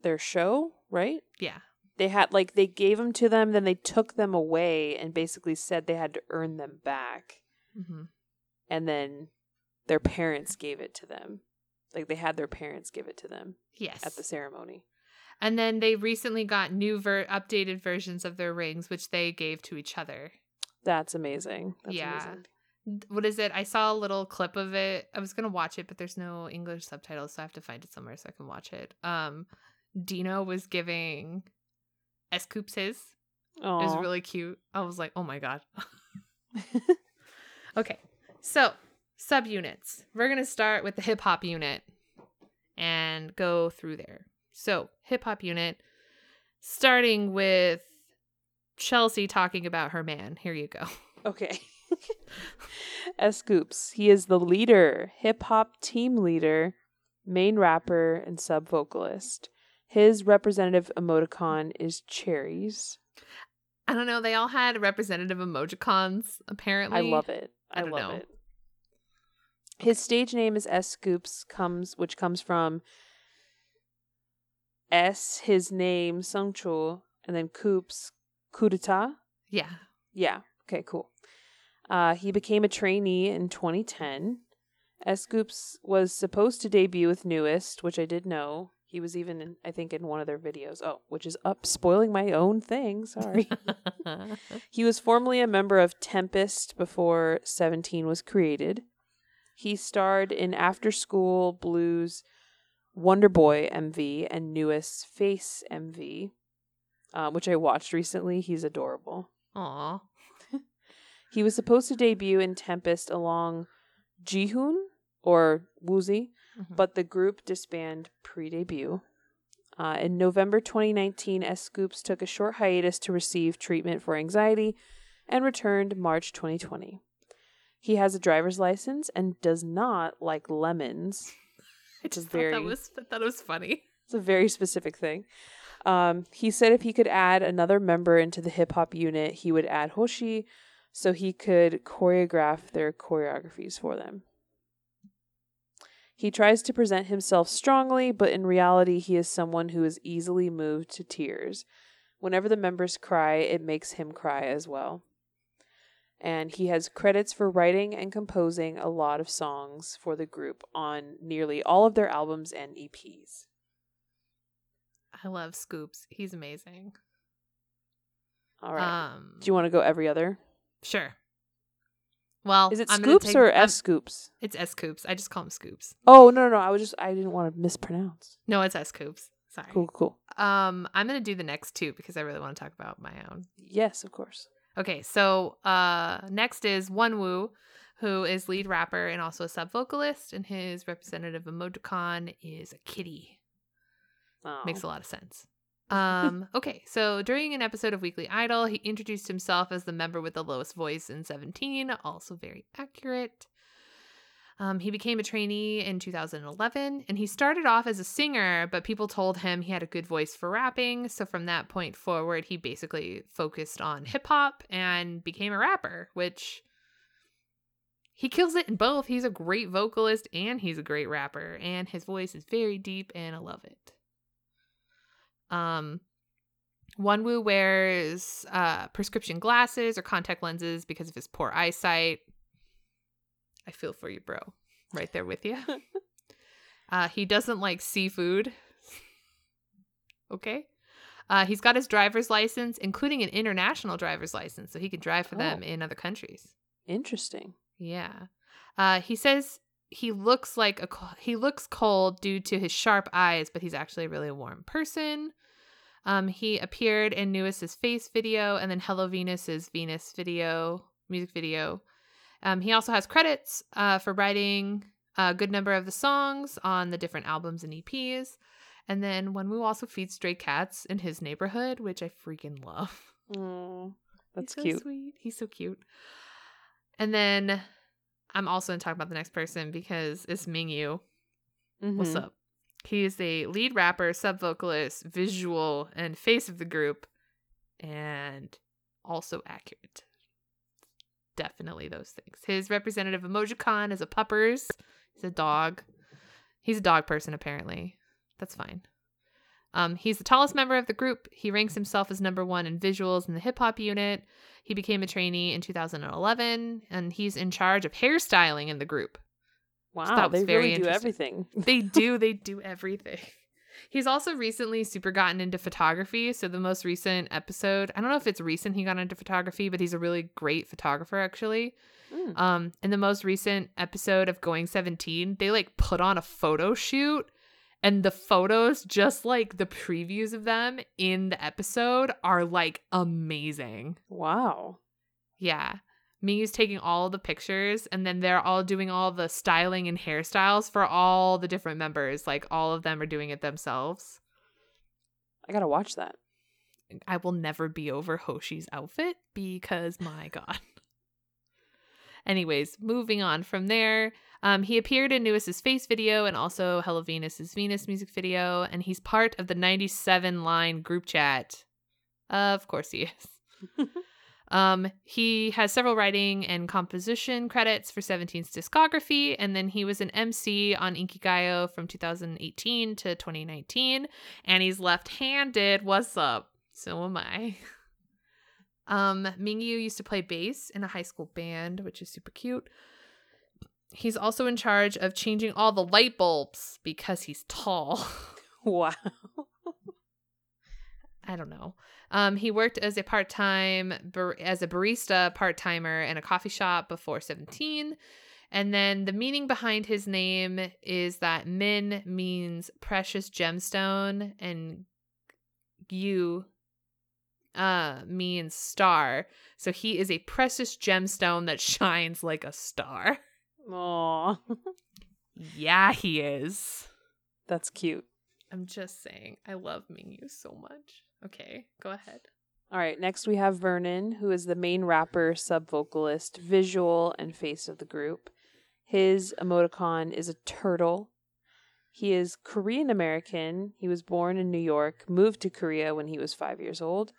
their show, right? Yeah. They had like they gave them to them, then they took them away and basically said they had to earn them back, hmm and then their parents gave it to them. Like they had their parents give it to them Yes. at the ceremony. And then they recently got new ver- updated versions of their rings, which they gave to each other. That's amazing. That's Yeah. amazing. What is it? I saw a little clip of it. I was gonna watch it, but there's no English subtitles, so I have to find it somewhere so I can watch it. Um, Dino was giving S.Coups his. It was really cute. I was like, oh my god. okay, so subunits. We're gonna start with the hip hop unit and go through there. So hip hop unit, starting with Chelsea talking about her man. Here you go. Okay. S.Coups. He is the leader, hip hop team leader, main rapper, and sub vocalist. His representative emoticon is cherries. I don't know. They all had representative emojicons. Apparently, I love it. I I, don't love know. it. His stage name is S.Coups, comes which comes from S, his name, Sung Seungcheol, and then Coups, Kudeta. Yeah. Yeah. Okay, cool. Uh, he became a trainee in 2010. S.Coups was supposed to debut with NU'EST, which I did know. He was even, in, I think, in one of their videos. Oh, which is up, spoiling my own thing. Sorry. he was formerly a member of Tempest before 17 was created. He starred in After School Blues, Wonder Boy MV, and NU'EST Face MV, uh, which I watched recently. He's adorable. Aw. He was supposed to debut in Tempest along Jihoon or Woozi, Mhm. but the group disbanded pre-debut. Uh, in November 2019, S.Coups took a short hiatus to receive treatment for anxiety and returned March 2020. He has a driver's license and does not like lemons. I just thought that very- was I thought it was funny. It's a very specific thing. Um, he said if he could add another member into the hip hop unit, he would add Hoshi so he could choreograph their choreographies for them. He tries to present himself strongly, but in reality, he is someone who is easily moved to tears. Whenever the members cry, it makes him cry as well. And he has credits for writing and composing a lot of songs for the group on nearly all of their albums and EPs. I love Scoops. He's amazing. All right. Um, Do you want to go every other? sure. Well, Is it I'm Scoops take- or S.Coups? It's S.Coups. I just call him Scoops. Oh no, no, no! I was just I didn't want to mispronounce. No, it's S.Coups. Sorry. Cool, cool. Um, I'm gonna do the next two because I really want to talk about my own. Yes, of course. Okay, so uh, next is One Wonwoo, who is lead rapper and also a sub vocalist, and his representative emoticon is a kitty. Oh. Makes a lot of sense. Um, okay, so during an episode of Weekly Idol, he introduced himself as the member with the lowest voice in 17, also very accurate. Um, he became a trainee in 2011, and he started off as a singer, but people told him he had a good voice for rapping. So from that point forward, he basically focused on hip hop and became a rapper, which he kills it in both. He's a great vocalist and he's a great rapper, and his voice is very deep, and I love it. Um, Wonwoo wears uh, prescription glasses or contact lenses because of his poor eyesight. I feel for you, bro. Right there with you. uh, he doesn't like seafood. okay. Uh, he's got his driver's license, including an international driver's license, so he can drive for them Oh. in other countries. Interesting. Yeah. Uh, he says he looks like a he looks cold due to his sharp eyes, but he's actually a really warm person. Um, he appeared in NU'EST's face video and then Hello Venus's Venus video music video. Um, he also has credits uh, for writing a good number of the songs on the different albums and EPs. And then Wonwoo also feeds stray cats in his neighborhood, which I freaking love. Mm, that's He's so cute. Sweet. He's so cute. And then I'm also going to talk about the next person because it's Mingyu. What's Mhm. up? He is the lead rapper, sub vocalist, visual, and face of the group, and also accurate. Definitely those things. His representative emojicon is a puppers. He's a dog. He's a dog person, apparently. That's fine. Um, he's the tallest member of the group. He ranks himself as number one in visuals in the hip hop unit. He became a trainee in 2011, and he's in charge of hairstyling in the group. Wow, that was they very really do everything. They do, they do everything. He's also recently super gotten into photography. So the most recent episode, I don't know if it's recent he got into photography, but he's a really great photographer actually. Mm. Um, in the most recent episode of Going 17, they like put on a photo shoot and the photos, just like the previews of them in the episode, are like amazing. Wow. Yeah. Mingyu's taking all the pictures and then they're all doing all the styling and hairstyles for all the different members. Like all of them are doing it themselves. I gotta watch that. I will never be over Hoshi's outfit because my god. Anyways, moving on from there, um, he appeared in NU'EST's face video and also Hello Venus's Venus music video, and he's part of the 97 line group chat. Of course he is. um, he has several writing and composition credits for 17's discography, and then he was an MC on Inkigayo from 2018 to 2019, and he's left-handed. What's up? So am I. Um, Mingyu used to play bass in a high school band, which is super cute. He's also in charge of changing all the light bulbs because he's tall. Wow. I don't know. Um, he worked as a part time bar- as a barista part timer in a coffee shop before seventeen, and then the meaning behind his name is that Min means precious gemstone, and Yu uh means star. So he is a precious gemstone that shines like a star. Aw. Yeah, he is. That's cute. I'm just saying, I love Mingyu so much. Okay, go ahead. All right, next we have Vernon, who is the main rapper, sub vocalist, visual, and face of the group. His emoticon is a turtle. He is Korean American. He was born in New York, moved to Korea when he was five years old.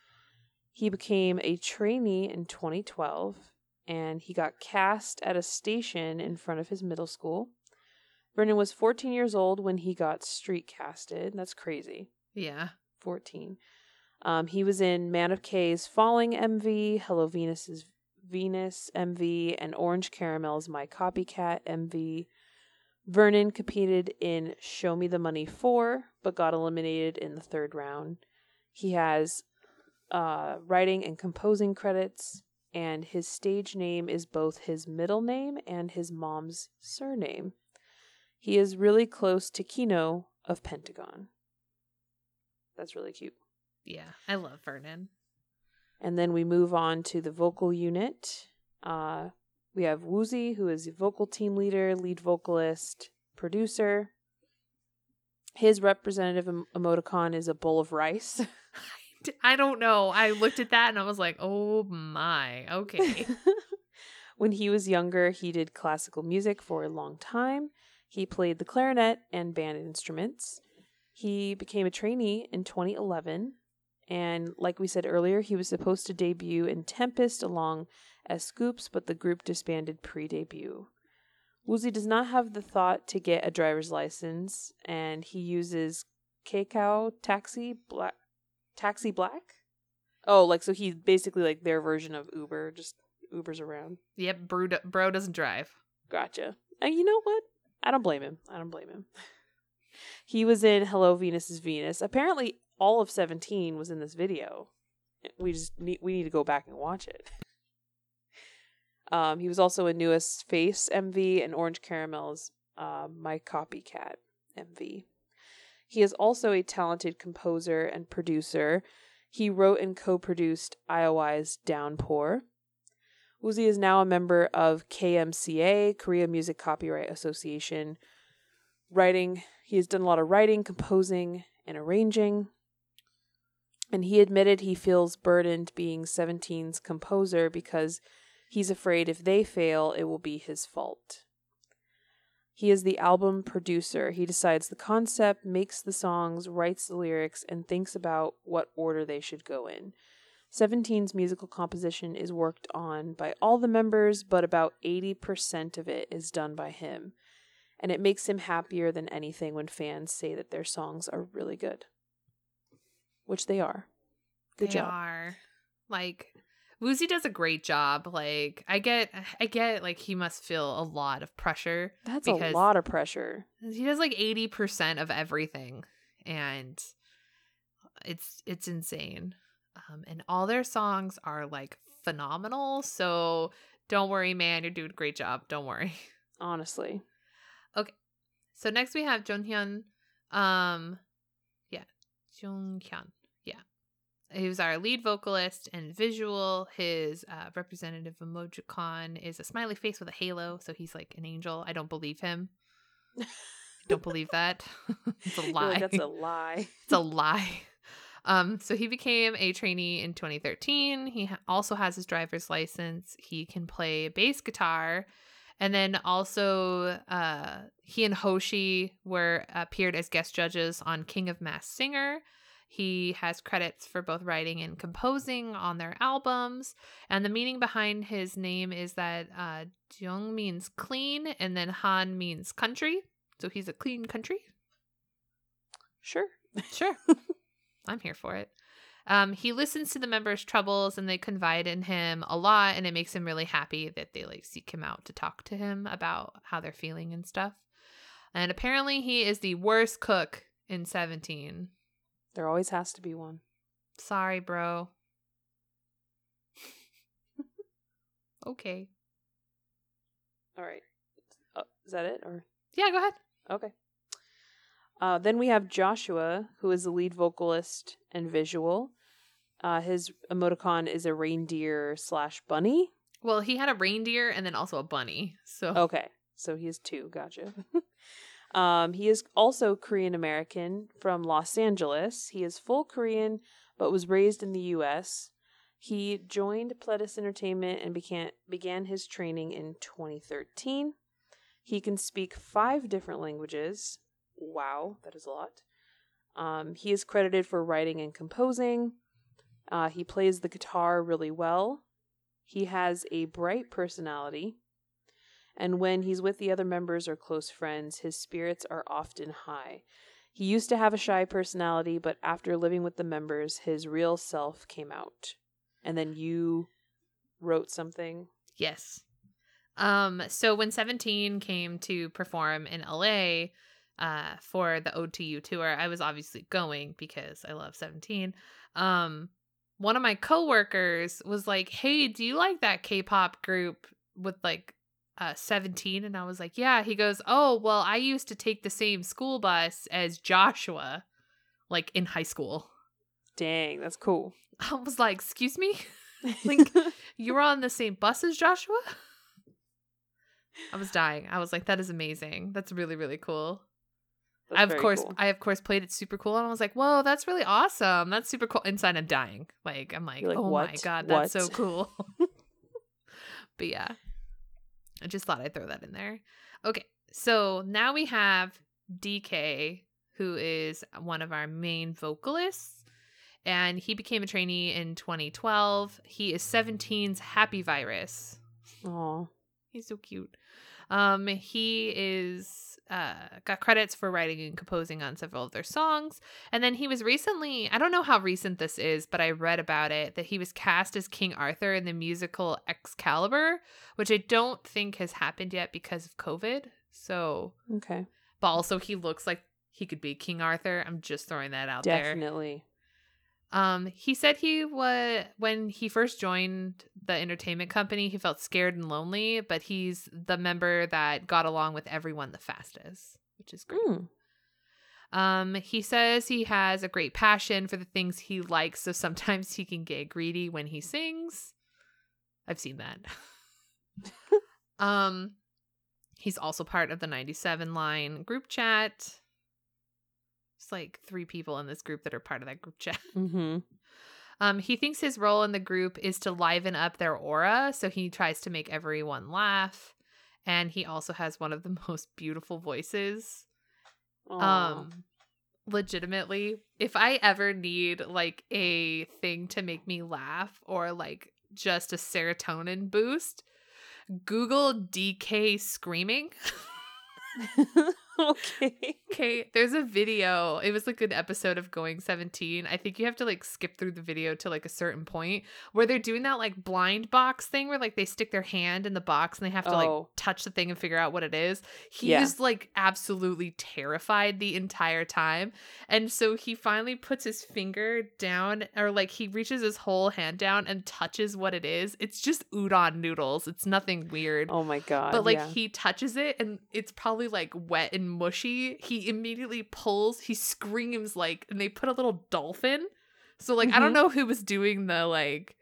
He became a trainee in 2012, and he got cast at a station in front of his middle school. Vernon was 14 years old when he got street casted. That's crazy. Yeah. 14. Um, he was in Man of K's Falling MV, Hello Venus's Venus MV, and Orange Caramel's My Copycat MV. Vernon competed in Show Me the Money 4, but got eliminated in the third round. He has uh, writing and composing credits, and his stage name is both his middle name and his mom's surname. He is really close to Kino of Pentagon. That's really cute. Yeah. I love Vernon. And then we move on to the vocal unit. Uh, we have Woozi, who is the vocal team leader, lead vocalist, producer. His representative em- emoticon is a bowl of rice. I don't know. I looked at that and I was like, oh my. Okay. when he was younger, he did classical music for a long time. He played the clarinet and band instruments. He became a trainee in 2011. And like we said earlier, he was supposed to debut in Tempest along as Scoops, but the group disbanded pre debut. Woozi does not have the thought to get a driver's license, and he uses Kakao Taxi Black Taxi Black. Oh, like so he's basically like their version of Uber, just Ubers around. yep. Bro, bro doesn't drive. Gotcha. And you know what? I don't blame him. I don't blame him. he was in Hello Venus's Venus. Apparently, all of Seventeen was in this video. We just need we need to go back and watch it. Um, he was also in NU'EST Face MV and Orange Caramel's uh, My Copycat MV. He is also a talented composer and producer. He wrote and co-produced IOI's Downpour. Woozi is now a member of KMCA, Korea Music Copyright Association. Writing, he has done a lot of writing, composing, and arranging. And he admitted he feels burdened being 17's composer because he's afraid if they fail, it will be his fault. He is the album producer. He decides the concept, makes the songs, writes the lyrics, and thinks about what order they should go in. 17's musical composition is worked on by all the members, but about 80% of it is done by him. And it makes him happier than anything when fans say that their songs are really good. Which they are. Good they job. are. Like Woozi does a great job. Like I get I get like he must feel a lot of pressure. That's a lot of pressure. He does like 80% of everything and it's it's insane. Um and all their songs are like phenomenal. So don't worry man, you're doing a great job. Don't worry. Honestly. Okay. So next we have Jeonghan. Um, yeah, Jeonghan. He was our lead vocalist and visual. His uh, representative emojicon is a smiley face with a halo, so he's like an angel. I don't believe him. don't believe that. it's a lie. like, That's a lie. it's a lie. Um, so he became a trainee in 2013. He ha- also has his driver's license. He can play bass guitar, and then also uh, he and Hoshi were appeared as guest judges on King of Masked Singer. He has credits for both writing and composing on their albums. And the meaning behind his name is that uh, Jung means clean, and then Han means country. So he's a clean country. Sure. Sure. I'm here for it. Um, he listens to the members' troubles and they confide in him a lot, and it makes him really happy that they like seek him out to talk to him about how they're feeling and stuff. And apparently, he is the worst cook in 17. There always has to be one. Sorry, bro. okay. All right. Uh, is that it or Yeah, go ahead. okay? Uh, then we have Joshua, who is the lead vocalist and visual. Uh, his emoticon is a reindeer slash bunny. Well, he had a reindeer and then also a bunny. So, Okay, so he has two. Gotcha. um, he is also Korean American from Los Angeles. He is full Korean, but was raised in the U.S. He joined Pledis Entertainment and began began his training in 2013. He can speak five different languages. Wow, that is a lot. Um, he is credited for writing and composing. Uh, he plays the guitar really well. He has a bright personality. And when he's with the other members or close friends, his spirits are often high. He used to have a shy personality, but after living with the members, his real self came out. And then you wrote something. Yes. Um, so when 17 came to perform in LA uh, for the OTU tour, I was obviously going because I love 17. Um, one of my coworkers was like, Hey, do you like that K pop group with like uh, 17? And I was like, Yeah. He goes, Oh, well, I used to take the same school bus as Joshua, like in high school. Dang, that's cool. I was like, Excuse me? Like, you were on the same bus as Joshua? I was dying. I was like, that is amazing. That's really, really cool. That's I of course cool. I of course played it super cool and I was like, whoa, that's really awesome. That's super cool. Inside I'm dying. Like I'm like, like, oh my god, that's so cool. but yeah. I just thought I'd throw that in there. Okay. So now we have DK, who is one of our main vocalists. And he became a trainee in 2012. He is 17's Happy Virus. Aw. He's so cute. Um, he is uh got credits for writing and composing on several of their songs. And then he was recently, I don't know how recent this is, but I read about it that he was cast as King Arthur in the musical Excalibur, which I don't think has happened yet because of COVID. So, Okay. but also he looks like he could be King Arthur. I'm just throwing that out there. Definitely. Um, he said he was when he first joined the entertainment company, he felt scared and lonely, but he's the member that got along with everyone the fastest, which is great. Mm. Um, he says he has a great passion for the things he likes, so sometimes he can get greedy when he sings. I've seen that. um, he's also part of the 97 line group chat. It's like three people in this group that are part of that group chat. Mm-hmm. Um, he thinks his role in the group is to liven up their aura, so he tries to make everyone laugh. And he also has one of the most beautiful voices. Um, legitimately, if I ever need like a thing to make me laugh or like just a serotonin boost, Google DK screaming. okay. Okay, there's a video. It was like an episode of Going 17. I think you have to like skip through the video to like a certain point where they're doing that like blind box thing where like they stick their hand in the box and they have to like Oh. touch the thing and figure out what it is. He Yeah. is like absolutely terrified the entire time. And so he finally puts his finger down or like he reaches his whole hand down and touches what it is. It's just udon noodles. It's nothing weird Oh my god. but like yeah. he touches it and it's probably like wet and mushy he immediately pulls he screams like and they put a little dolphin. So like i don't Mhm. know who was doing the like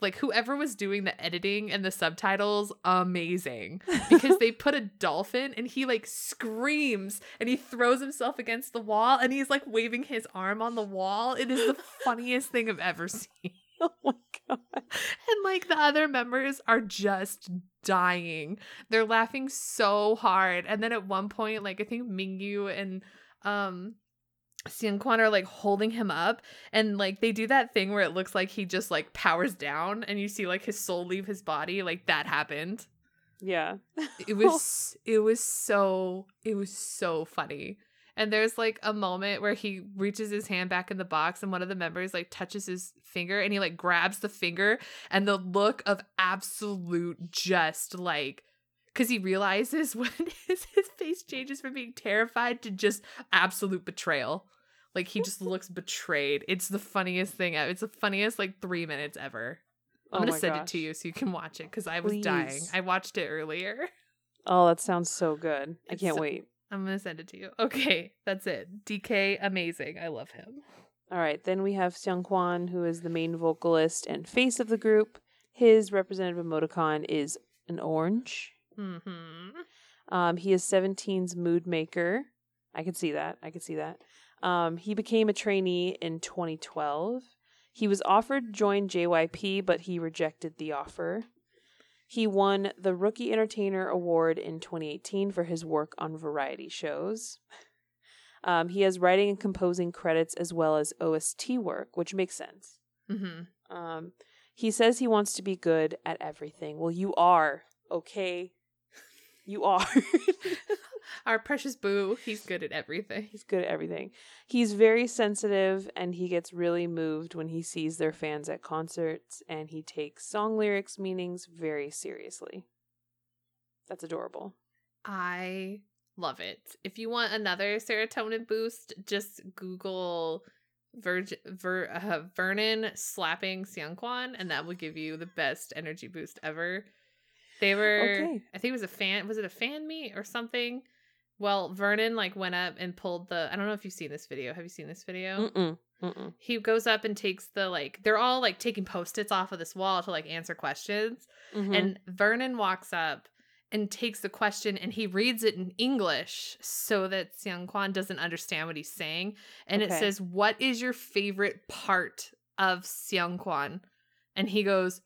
like whoever was doing the editing and the subtitles amazing. Because they put a dolphin and he like screams and he throws himself against the wall and he's like waving his arm on the wall. It is the funniest thing i've ever seen. Oh my god. and like the other members are just dying. They're laughing so hard. And then at one point, like I think Mingyu and um Xian are like holding him up and like they do that thing where it looks like he just like powers down and you see like his soul leave his body. Like that happened. Yeah. It was it was so it was so funny. And there's like a moment where he reaches his hand back in the box and one of the members like touches his finger and he like grabs the finger and the look of absolute just like because he realizes when his, his face changes from being terrified to just absolute betrayal. Like he just looks betrayed. It's the funniest thing. ever. It's the funniest like three minutes ever. I'm Oh gonna send it to you so you can watch it because I was dying. I watched it earlier. Oh, that sounds so good. I It's can't so- wait. I'm gonna send it to you. Okay, that's it. DK, amazing. I love him. All right, then we have Seungkwan, who is the main vocalist and face of the group. His representative emoticon is an orange. Mm-hmm. Um, he is 17's mood maker. I can see that. I can see that. Um, he became a trainee in 2012. He was offered to join JYP, but he rejected the offer. He won the Rookie Entertainer Award in 2018 for his work on variety shows. Um, he has writing and composing credits as well as OST work, which makes sense. Mm-hmm. Um, he says he wants to be good at everything. Well, you are, okay? You are. Our precious boo, he's good at everything. He's good at everything. He's very sensitive and he gets really moved when he sees their fans at concerts and he takes song lyrics meanings very seriously. That's adorable. I love it. If you want another serotonin boost, just Google Virg- Ver- uh, Vernon slapping Seungkwan, and that will give you the best energy boost ever. They were, Okay. I think it was a fan. Was it a fan meet or something? Well, Vernon like went up and pulled the. I don't know if you've seen this video. Have you seen this video? Mm-mm. Mm-mm. He goes up and takes the like. They're all like taking post its off of this wall to like answer questions. Mhm. And Vernon walks up and takes the question and he reads it in English so that Seungkwan doesn't understand what he's saying. And it says, What is your favorite part of Seungkwan? And he goes,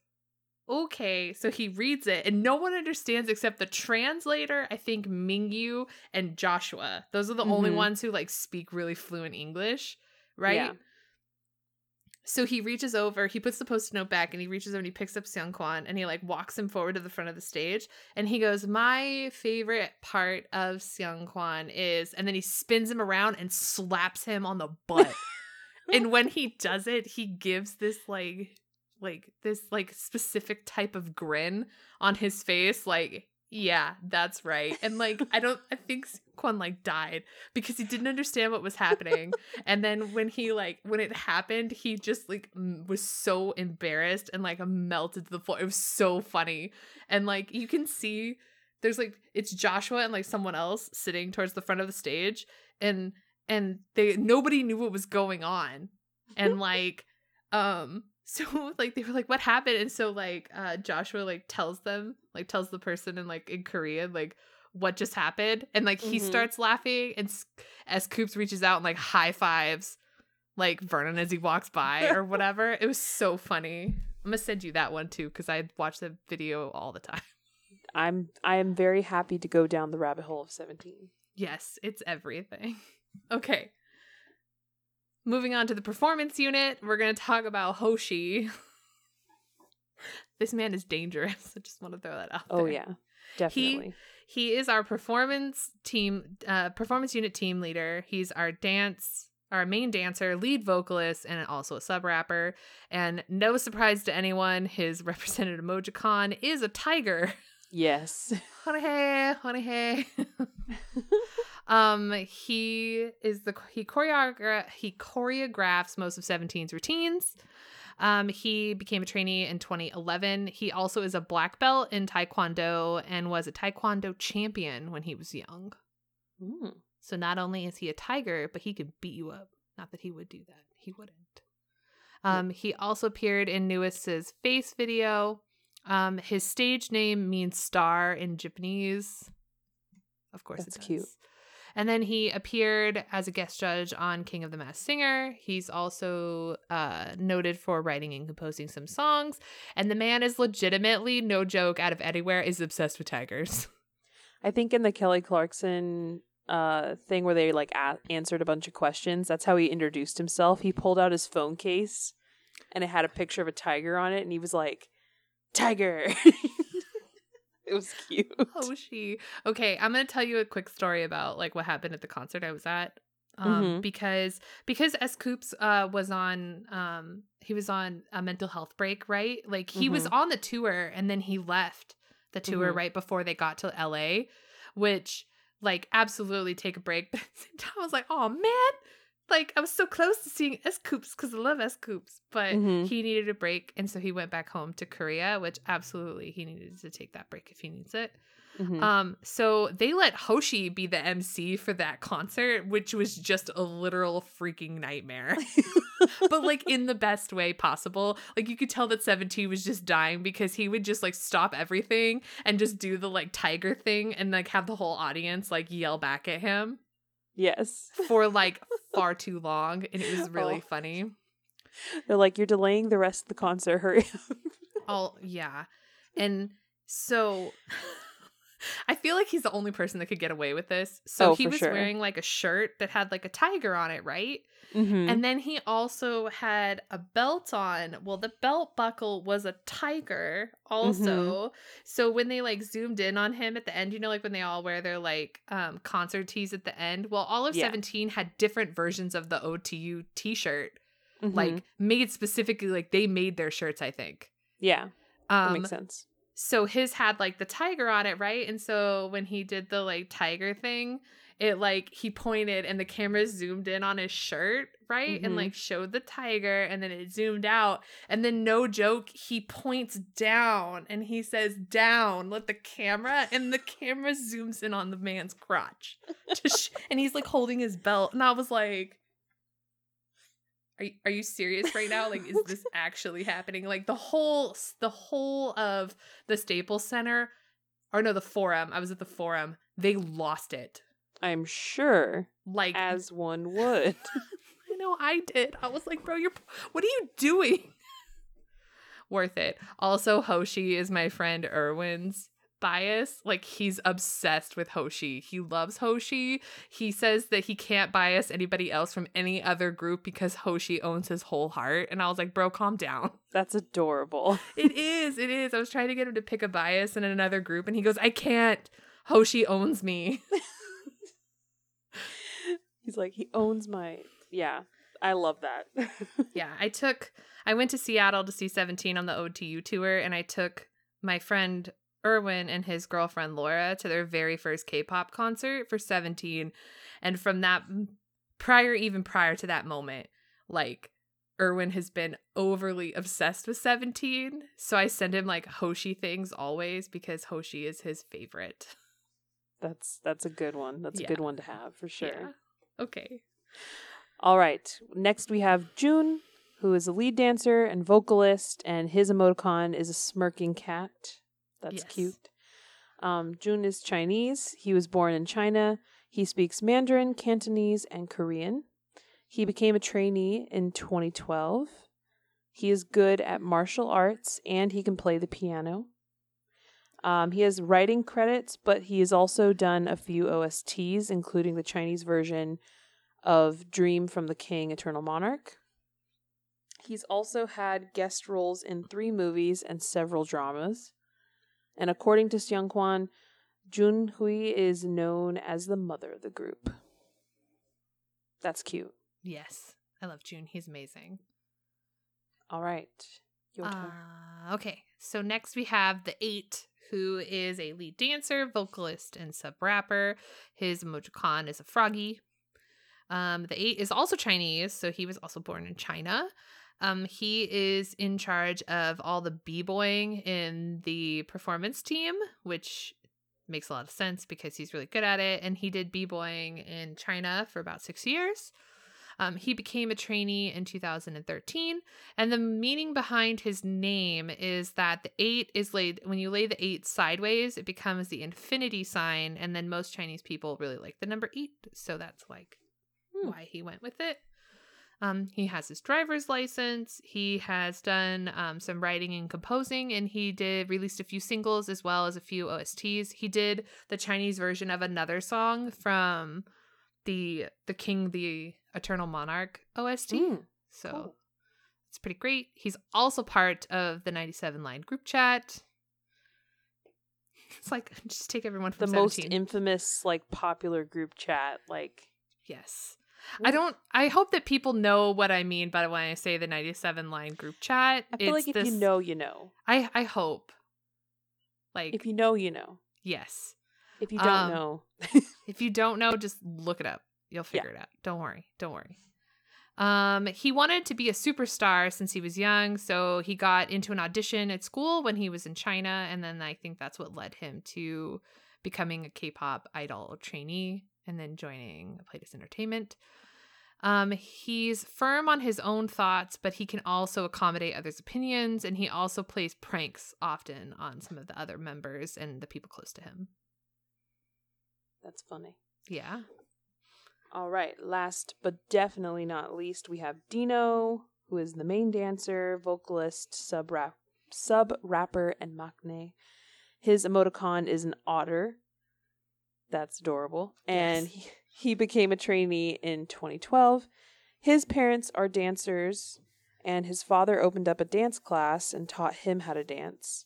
Okay. So he reads it and no one understands except the translator, I think Mingyu and Joshua. Those are the only Mhm. ones who like speak really fluent English, right? Yeah. So he reaches over, he puts the post-it note back, and he reaches over and he picks up Seung Kwan and he like walks him forward to the front of the stage. And he goes, My favorite part of Seung Kwan is, and then he spins him around and slaps him on the butt. and when he does it, he gives this like like this like specific type of grin on his face, like, yeah, that's right. And like I don't I think Kwan like died because he didn't understand what was happening. and then when he like when it happened, he just like m- was so embarrassed and like melted to the floor. It was so funny. And like you can see there's like it's Joshua and like someone else sitting towards the front of the stage and and they nobody knew what was going on. And like um so like they were like what happened? And so like uh Joshua like tells them like tells the person in like in Korean like what just happened? And like he Mhm. starts laughing and s- S.Coups reaches out and like high fives like Vernon as he walks by or whatever. It was so funny. I'm gonna send you that one too because I watch the video all the time. I'm I am very happy to go down the rabbit hole of 17. yes it's everything. Okay moving on to the performance unit we're gonna talk about Hoshi this man is dangerous I just want to throw that out Oh there. yeah. Definitely. He he is our performance team, uh, performance unit team leader. He's our dance, our main dancer, lead vocalist, and also a sub rapper. And no surprise to anyone, his representative Mojicon is a tiger. Yes. honey hey, honey hey. um, he is the he choreogra- he choreographs most of 17's routines. Um, he became a trainee in 2011. He also is a black belt in Taekwondo and was a Taekwondo champion when he was young. Mm. So not only is he a tiger, but he could beat you up. Not that he would do that. He wouldn't. Um, he also appeared in NU'EST's face video. Um, his stage name means star in Japanese. Of course, it's it cute. And then he appeared as a guest judge on King of the Masked Singer. He's also uh, noted for writing and composing some songs. And the man is legitimately, no joke, out of anywhere, is obsessed with tigers. I think in the Kelly Clarkson uh thing where they like a- answered a bunch of questions, that's how he introduced himself. He pulled out his phone case and it had a picture of a tiger on it and he was like, "Tiger." it was cute. Oh, she. Okay, I'm gonna tell you a quick story about like what happened at the concert I was at. Um, Mhm. because because S.Coups uh was on um he was on a mental health break, right? Like he was on the tour and then he left the tour Mhm. right before they got to LA, which like absolutely take a break. But at the same time, I was like, oh man, like I was so close to seeing S.Coups because I love S.Coups, but Mhm. he needed a break, and so he went back home to Korea, which absolutely he needed to take that break if he needs it. Mhm. Um, so they let Hoshi be the MC for that concert, which was just a literal freaking nightmare. but like in the best way possible. Like you could tell that 17 was just dying because he would just like stop everything and just do the like tiger thing and like have the whole audience like yell back at him yes. for like far too long. And it was really Oh. funny. They're like, "You're delaying the rest of the concert. Hurry up." Oh yeah. And so I feel like he's the only person that could get away with this. So Oh, he was sure. wearing like a shirt that had like a tiger on it, right? Mhm. And then he also had a belt on. Well, the belt buckle was a tiger also. So when they like zoomed in on him at the end, you know, like when they all wear their like um concert tees at the end. Well, all of Yeah. 17 had different versions of the OTU t-shirt, Mhm. like made specifically like they made their shirts, I think. yeah, that Um makes sense. So his had like the tiger on it, right? And so when he did the like tiger thing, it like he pointed and the camera zoomed in on his shirt, right? And Mhm. like showed the tiger and then it zoomed out. And then no joke, he points down and he says, Down, let the camera, and the camera zooms in on the man's crotch. Sh- and he's like holding his belt. And I was like, are you, are you serious right now? Like, is this actually happening? Like the whole the whole of the Staples Center, or no, the Forum. I was at the Forum. They lost it. I'm sure, Like as one would. I know I did. I was like, bro, you're what are you doing? Worth it. Also, Hoshi is my friend Erwin's bias. Like he's obsessed with Hoshi. He loves Hoshi. He says that he can't bias anybody else from any other group because Hoshi owns his whole heart. And I was like, bro, calm down. That's adorable. It is. It is. I was trying to get him to pick a bias in another group, and he goes, I can't. Hoshi owns me. He's like, he owns my. Yeah, I love that. yeah, I took I went to Seattle to see 17 on the OTU tour and I took my friend Erwin and his girlfriend Laura to their very first K-pop concert for 17 and from that prior even prior to that moment like Erwin has been overly obsessed with 17 so I send him like Hoshi things always because Hoshi is his favorite. That's that's a good one. That's Yeah. a good one to have for sure. Yeah. Okay. All right. Next we have Jun, who is a lead dancer and vocalist, and his emoticon is a smirking cat. That's Yes. cute. Um, Jun is Chinese. He was born in China. He speaks Mandarin, Cantonese, and Korean. He became a trainee in 2012. He is good at martial arts and he can play the piano. Um, he has writing credits, but he has also done a few OSTs, including the Chinese version of Dream from the King, Eternal Monarch. He's also had guest roles in three movies and several dramas. And according to Seungkwan, Jun Hui is known as the mother of the group. That's cute. Yes. I love Jun. He's amazing. All right. Your turn. Uh, okay, so next we have The8, who is a lead dancer, vocalist, and sub rapper. His emojicon is a froggy. Um, The8 is also Chinese, so he was also born in China. Um, he is in charge of all the b-boying in the performance team, which makes a lot of sense because he's really good at it. And he did b-boying in China for about six years. Um, he became a trainee in 2013. And the meaning behind his name is that the eight is laid, when you lay the eight sideways, it becomes the infinity sign. And then most Chinese people really like the number eight. So that's like Hmm. why he went with it. Um, he has his driver's license. He has done um, some writing and composing, and he did released a few singles as well as a few OSTs. He did the Chinese version of another song from the the King, the Eternal Monarch OST. Mm, So cool. it's pretty great. He's also part of the 97 line group chat. It's like just take everyone from The from most infamous, like, popular group chat. Like, yes. I don't I hope that people know what I mean by when I say the 97 line group chat. I feel It's like if you know, you know. I I hope. Like If you know, you know. yes. If you don't Um, know, If you don't know, just look it up. You'll Yeah. figure it out. Don't worry. Don't worry. Um, he wanted to be a superstar since he was young, so he got into an audition at school when he was in China, and then I think that's what led him to becoming a K-pop idol trainee and then joining Pledis Entertainment. Um, he's firm on his own thoughts, but he can also accommodate others' opinions, and he also plays pranks often on some of the other members and the people close to him. that's funny. Yeah. All right, last but definitely not least, we have Dino, who is the main dancer, vocalist, sub rap, sub rapper, and maknae. His emoticon is an otter. That's adorable. And Yes. he, he became a trainee in 2012. His parents are dancers, and his father opened up a dance class and taught him how to dance.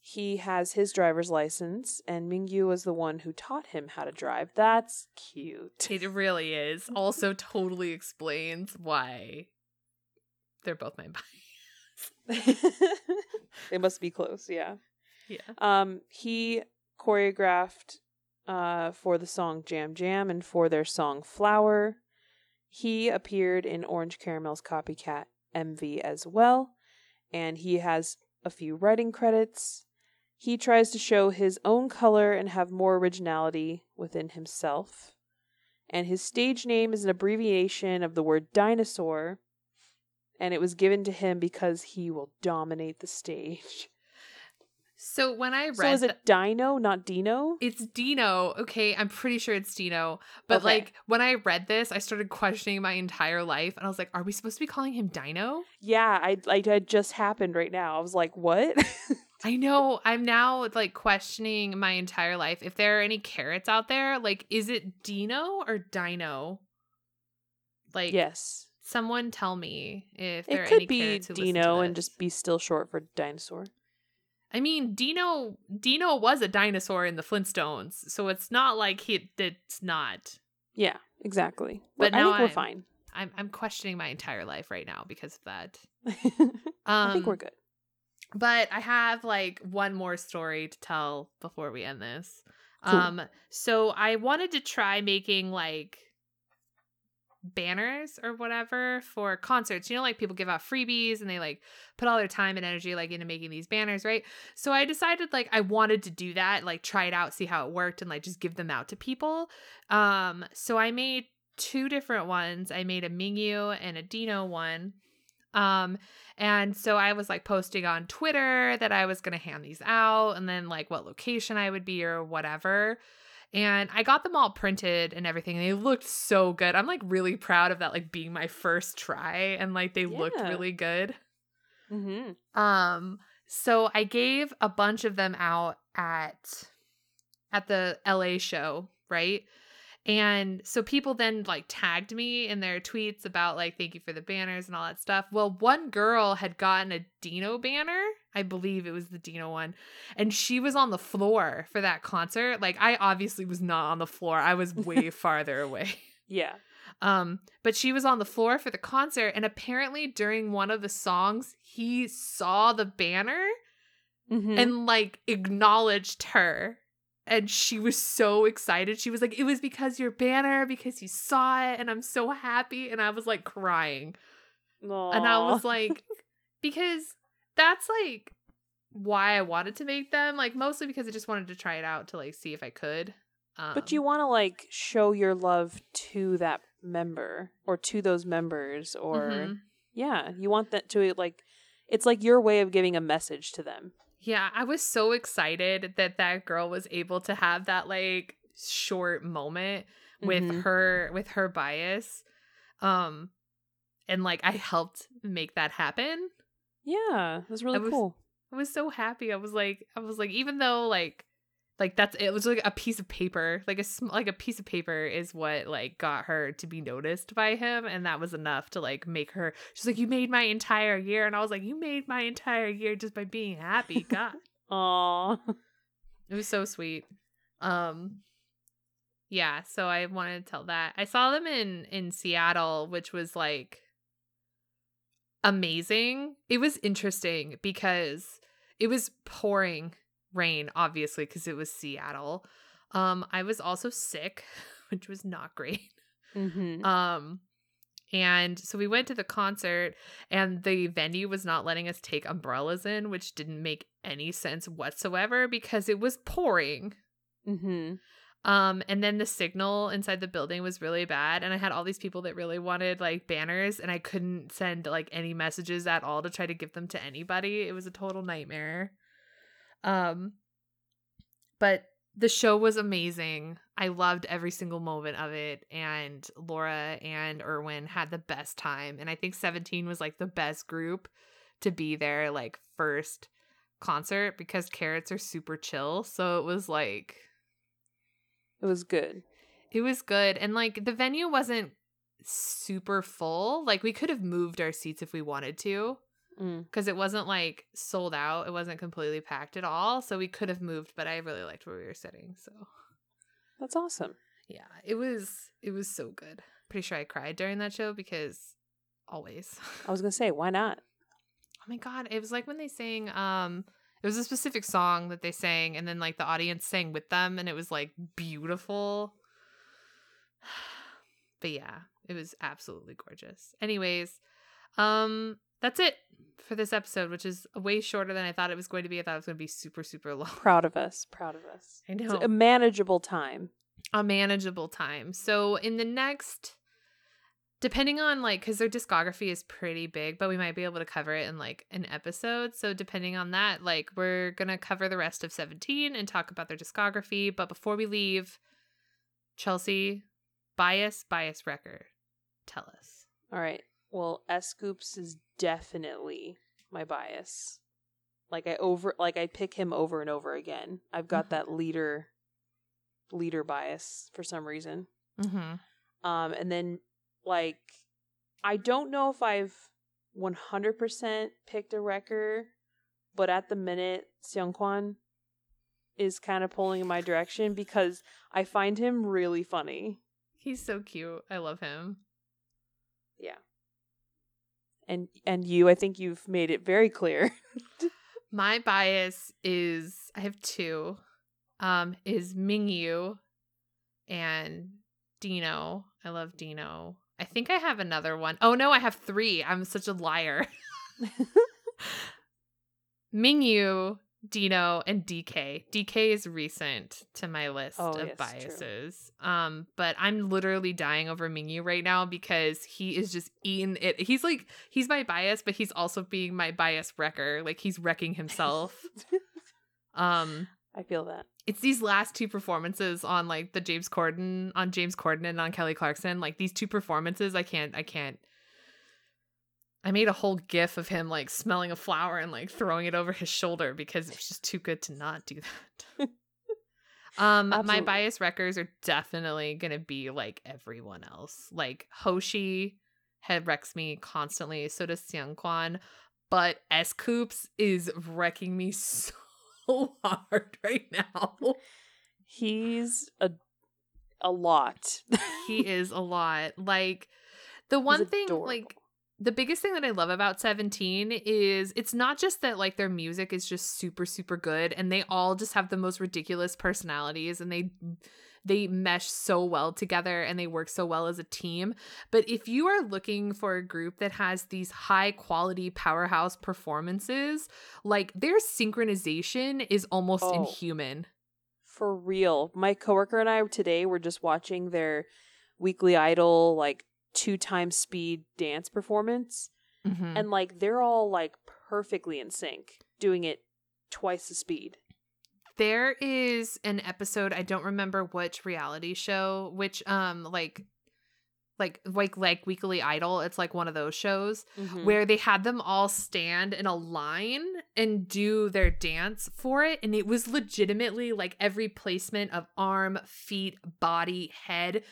He has his driver's license, and Mingyu was the one who taught him how to drive. That's cute. It really is. Also, totally explains why they're both my bias. they must be close, yeah. Yeah. Um, he choreographed uh, for the song Jam Jam and for their song Flower. He appeared in Orange Caramel's Copycat MV as well, and he has a few writing credits. He tries to show his own color and have more originality within himself. And his stage name is an abbreviation of the word dinosaur, and it was given to him because he will dominate the stage. So when I read So is it Dino, not Dino? It's Dino. Okay, I'm pretty sure it's Dino. But Okay. like when I read this, I started questioning my entire life and I was like, are we supposed to be calling him Dino? Yeah, I like it just happened right now. I was like, what? I know. I'm now like questioning my entire life. If there are any carats out there, like is it Dino or Dino? Like yes. someone tell me if there It are could any be carats who listen to Dino and just be still short for dinosaur. I mean, Dino Dino was a dinosaur in the Flintstones, so it's not like he it's not. Yeah, exactly. But But I think we're I'm, fine. I'm I'm questioning my entire life right now because of that. I think Um, we're good. But I have like one more story to tell before we end this. Cool. Um so I wanted to try making like banners or whatever for concerts. You know like people give out freebies and they like put all their time and energy like into making these banners, right? So I decided like I wanted to do that, like try it out, see how it worked and like just give them out to people. Um so I made two different ones. I made a Mingyu and a Dino one. Um and so I was like posting on Twitter that I was to hand these out and then like what location I would be or whatever. And I got them all printed and everything and they looked so good. I'm like really proud of that like being my first try and like they looked really good. Mm-hmm. Um so I gave a bunch of them out at at the LA show, right? And so people then like tagged me in their tweets about like thank you for the banners and all that stuff. Well, one girl had gotten a Dino banner. I believe it was the Dino one. And she was on the floor for that concert. Like I obviously was not on the floor. I was way farther away. Yeah. Um, but she was on the floor for the concert, and apparently during one of the songs, he saw the banner Mm-hmm. and like acknowledged her. And she was so excited. She was like, It was because your banner, because you saw it, and I'm so happy. And I was like crying. Aww. And I was like, because that's like why I wanted to make them. Like mostly because I just wanted to try it out to like see if I could. Um, but you want to like show your love to that member or to those members, or mhm. yeah, you want that to like, it's like your way of giving a message to them. Yeah, I was so excited that that girl was able to have that like short moment with Mhm. her with her bias. Um and like I helped make that happen. Yeah, it was really I was- cool. I was so happy. I was like I was like even though like like that's it was like a piece of paper like a sm- like a piece of paper is what like got her to be noticed by him and that was enough to like make her she's like you made my entire year and i was like you made my entire year just by being happy god Aw. It was so sweet. Um yeah, so I wanted to tell that. I saw them in in Seattle, which was like amazing. It was interesting because it was pouring rain obviously because it was Seattle. Um I was also sick, which was not great. mm-hmm. Um and so we went to the concert and the venue was not letting us take umbrellas in, which didn't make any sense whatsoever because it was pouring. Mm-hmm. Um and then the signal inside the building was really bad and I had all these people that really wanted like banners and I couldn't send like any messages at all to try to give them to anybody. It was a total nightmare. Um but the show was amazing. I loved every single moment of it and Laura and Erwin had the best time and I think 17 was like the best group to be there like first concert because carats are super chill. So it was like It was good. it was good and like the venue wasn't super full. Like we could have moved our seats if we wanted to Mm. because it wasn't like sold out. It wasn't completely packed at all. So we could have moved, but I really liked where we were sitting. So That's awesome. yeah, it was it was so good. Pretty sure I cried during that show because always. I was gonna say, why not? Oh my god, it was like when they sang um it was a specific song that they sang and then like the audience sang with them and it was like beautiful. But yeah, it was absolutely gorgeous. Anyways, um that's it for this episode, which is way shorter than I thought it was going to be. I thought it was going to be super super long. Proud of us. Proud of us. I It's know. a manageable time. a manageable time. So in the next depending on like cuz their discography is pretty big, but we might be able to cover it in like an episode. So depending on that, like we're going to cover the rest of 17 and talk about their discography, but before we leave Chelsea, bias bias record, Tell us. All right. Well, S.Coups is definitely my bias. Like I over like I pick him over and over again. I've got Mhm. that leader leader bias for some reason. Mhm. Um and then like I don't know if I've 100% picked a wrecker, but at the minute Seungkwan is kind of pulling in my direction because I find him really funny. He's so cute. I love him. Yeah. And and you, I think you've made it very clear. My bias is I have two. Um, is Mingyu and Dino. I love Dino. I think I have another one. Oh no, I have three. I'm such a liar. Mingyu, Dino, and DK. DK is recent to my list Oh, of yes, true. biases. Um, but I'm literally dying over Mingyu right now because he is just eating it. He's like he's my bias, but he's also being my bias wrecker. Like he's wrecking himself. um I feel that. it's these last two performances on like the James Corden on James Corden and on Kelly Clarkson. Like these two performances, I can't I can't I made a whole gif of him like smelling a flower and like throwing it over his shoulder because it's just too good to not do that. um my bias wreckers are definitely gonna be like everyone else. Like Hoshi head wrecks me constantly, so does Seungkwan. But S.Coups is wrecking me so hard right now. He's a a lot. he is a lot. Like the one thing adorable. like the biggest thing that I love about 17 is it's not just that like their music is just super super good and they all just have the most ridiculous personalities and they they mesh so well together and they work so well as a team. But if you are looking for a group that has these high quality powerhouse performances, like their synchronization is almost Oh. inhuman. For real. My coworker and I today were just watching their weekly idol like two times speed dance performance Mhm. and like they're all like perfectly in sync doing it twice the speed. There is an episode, I don't remember which reality show, which um like like like like Weekly Idol, it's like one of those shows Mhm. where they had them all stand in a line and do their dance for it and it was legitimately like every placement of arm, feet, body, head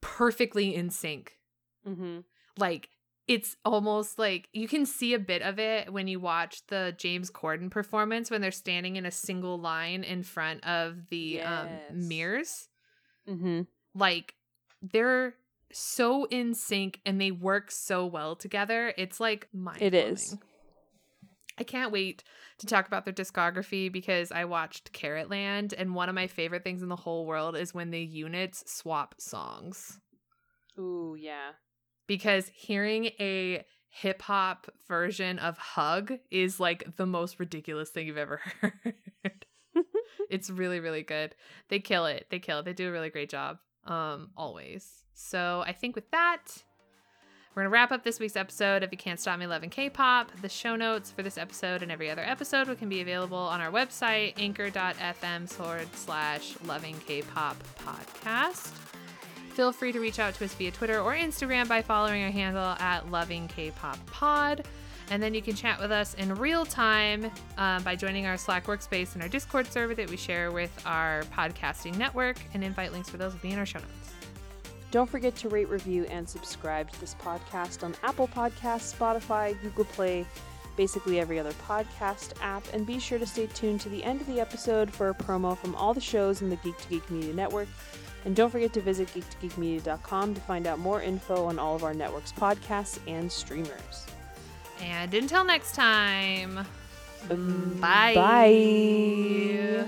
perfectly in sync. Mhm. Like it's almost like you can see a bit of it when you watch the James Corden performance when they're standing in a single line in front of the um, Yes. mirrors. Mhm. Like they're so in sync and they work so well together. It's like mind It is. I can't wait to talk about their discography because I watched Caratland and one of my favorite things in the whole world is when the units swap songs Ooh, yeah. Because hearing a hip hop version of Hug is like the most ridiculous thing you've ever heard. it's really really good. They kill it. They kill it. They do a really great job. Um always. So, I think with that we're going to wrap up this week's episode of You Can't Stop Me Loving K-Pop. The show notes for this episode and every other episode can be available on our website, anchor.fm forward slash loving K-Pop podcast. Feel free to reach out to us via Twitter or Instagram by following our handle at Loving K-Pop Pod. And then you can chat with us in real time uh, by joining our Slack workspace and our Discord server that we share with our podcasting network. And invite links for those will be in our show notes. Don't forget to rate, review, and subscribe to this podcast on Apple Podcasts, Spotify, Google Play, basically every other podcast app. And be sure to stay tuned to the end of the episode for a promo from all the shows in the Geek to Geek Media Network. And don't forget to visit geektogeekmedia.com to find out more info on all of our network's podcasts and streamers. And until next time, Um, bye. Bye.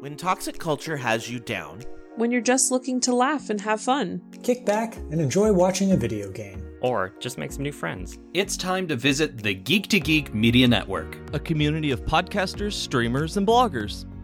When toxic culture has you down, When you're just looking to laugh and have fun. Kick back and enjoy watching a video game. Or just make some new friends. It's time to visit the Geek to Geek Media Network. a community of podcasters, streamers, and bloggers.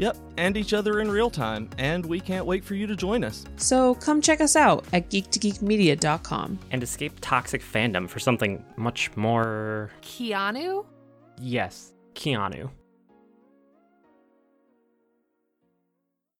Yep, and each other in real time, and we can't wait for you to join us. So come check us out at geektogeekmedia.com. And escape toxic fandom for something much more. Keanu? Yes, Keanu.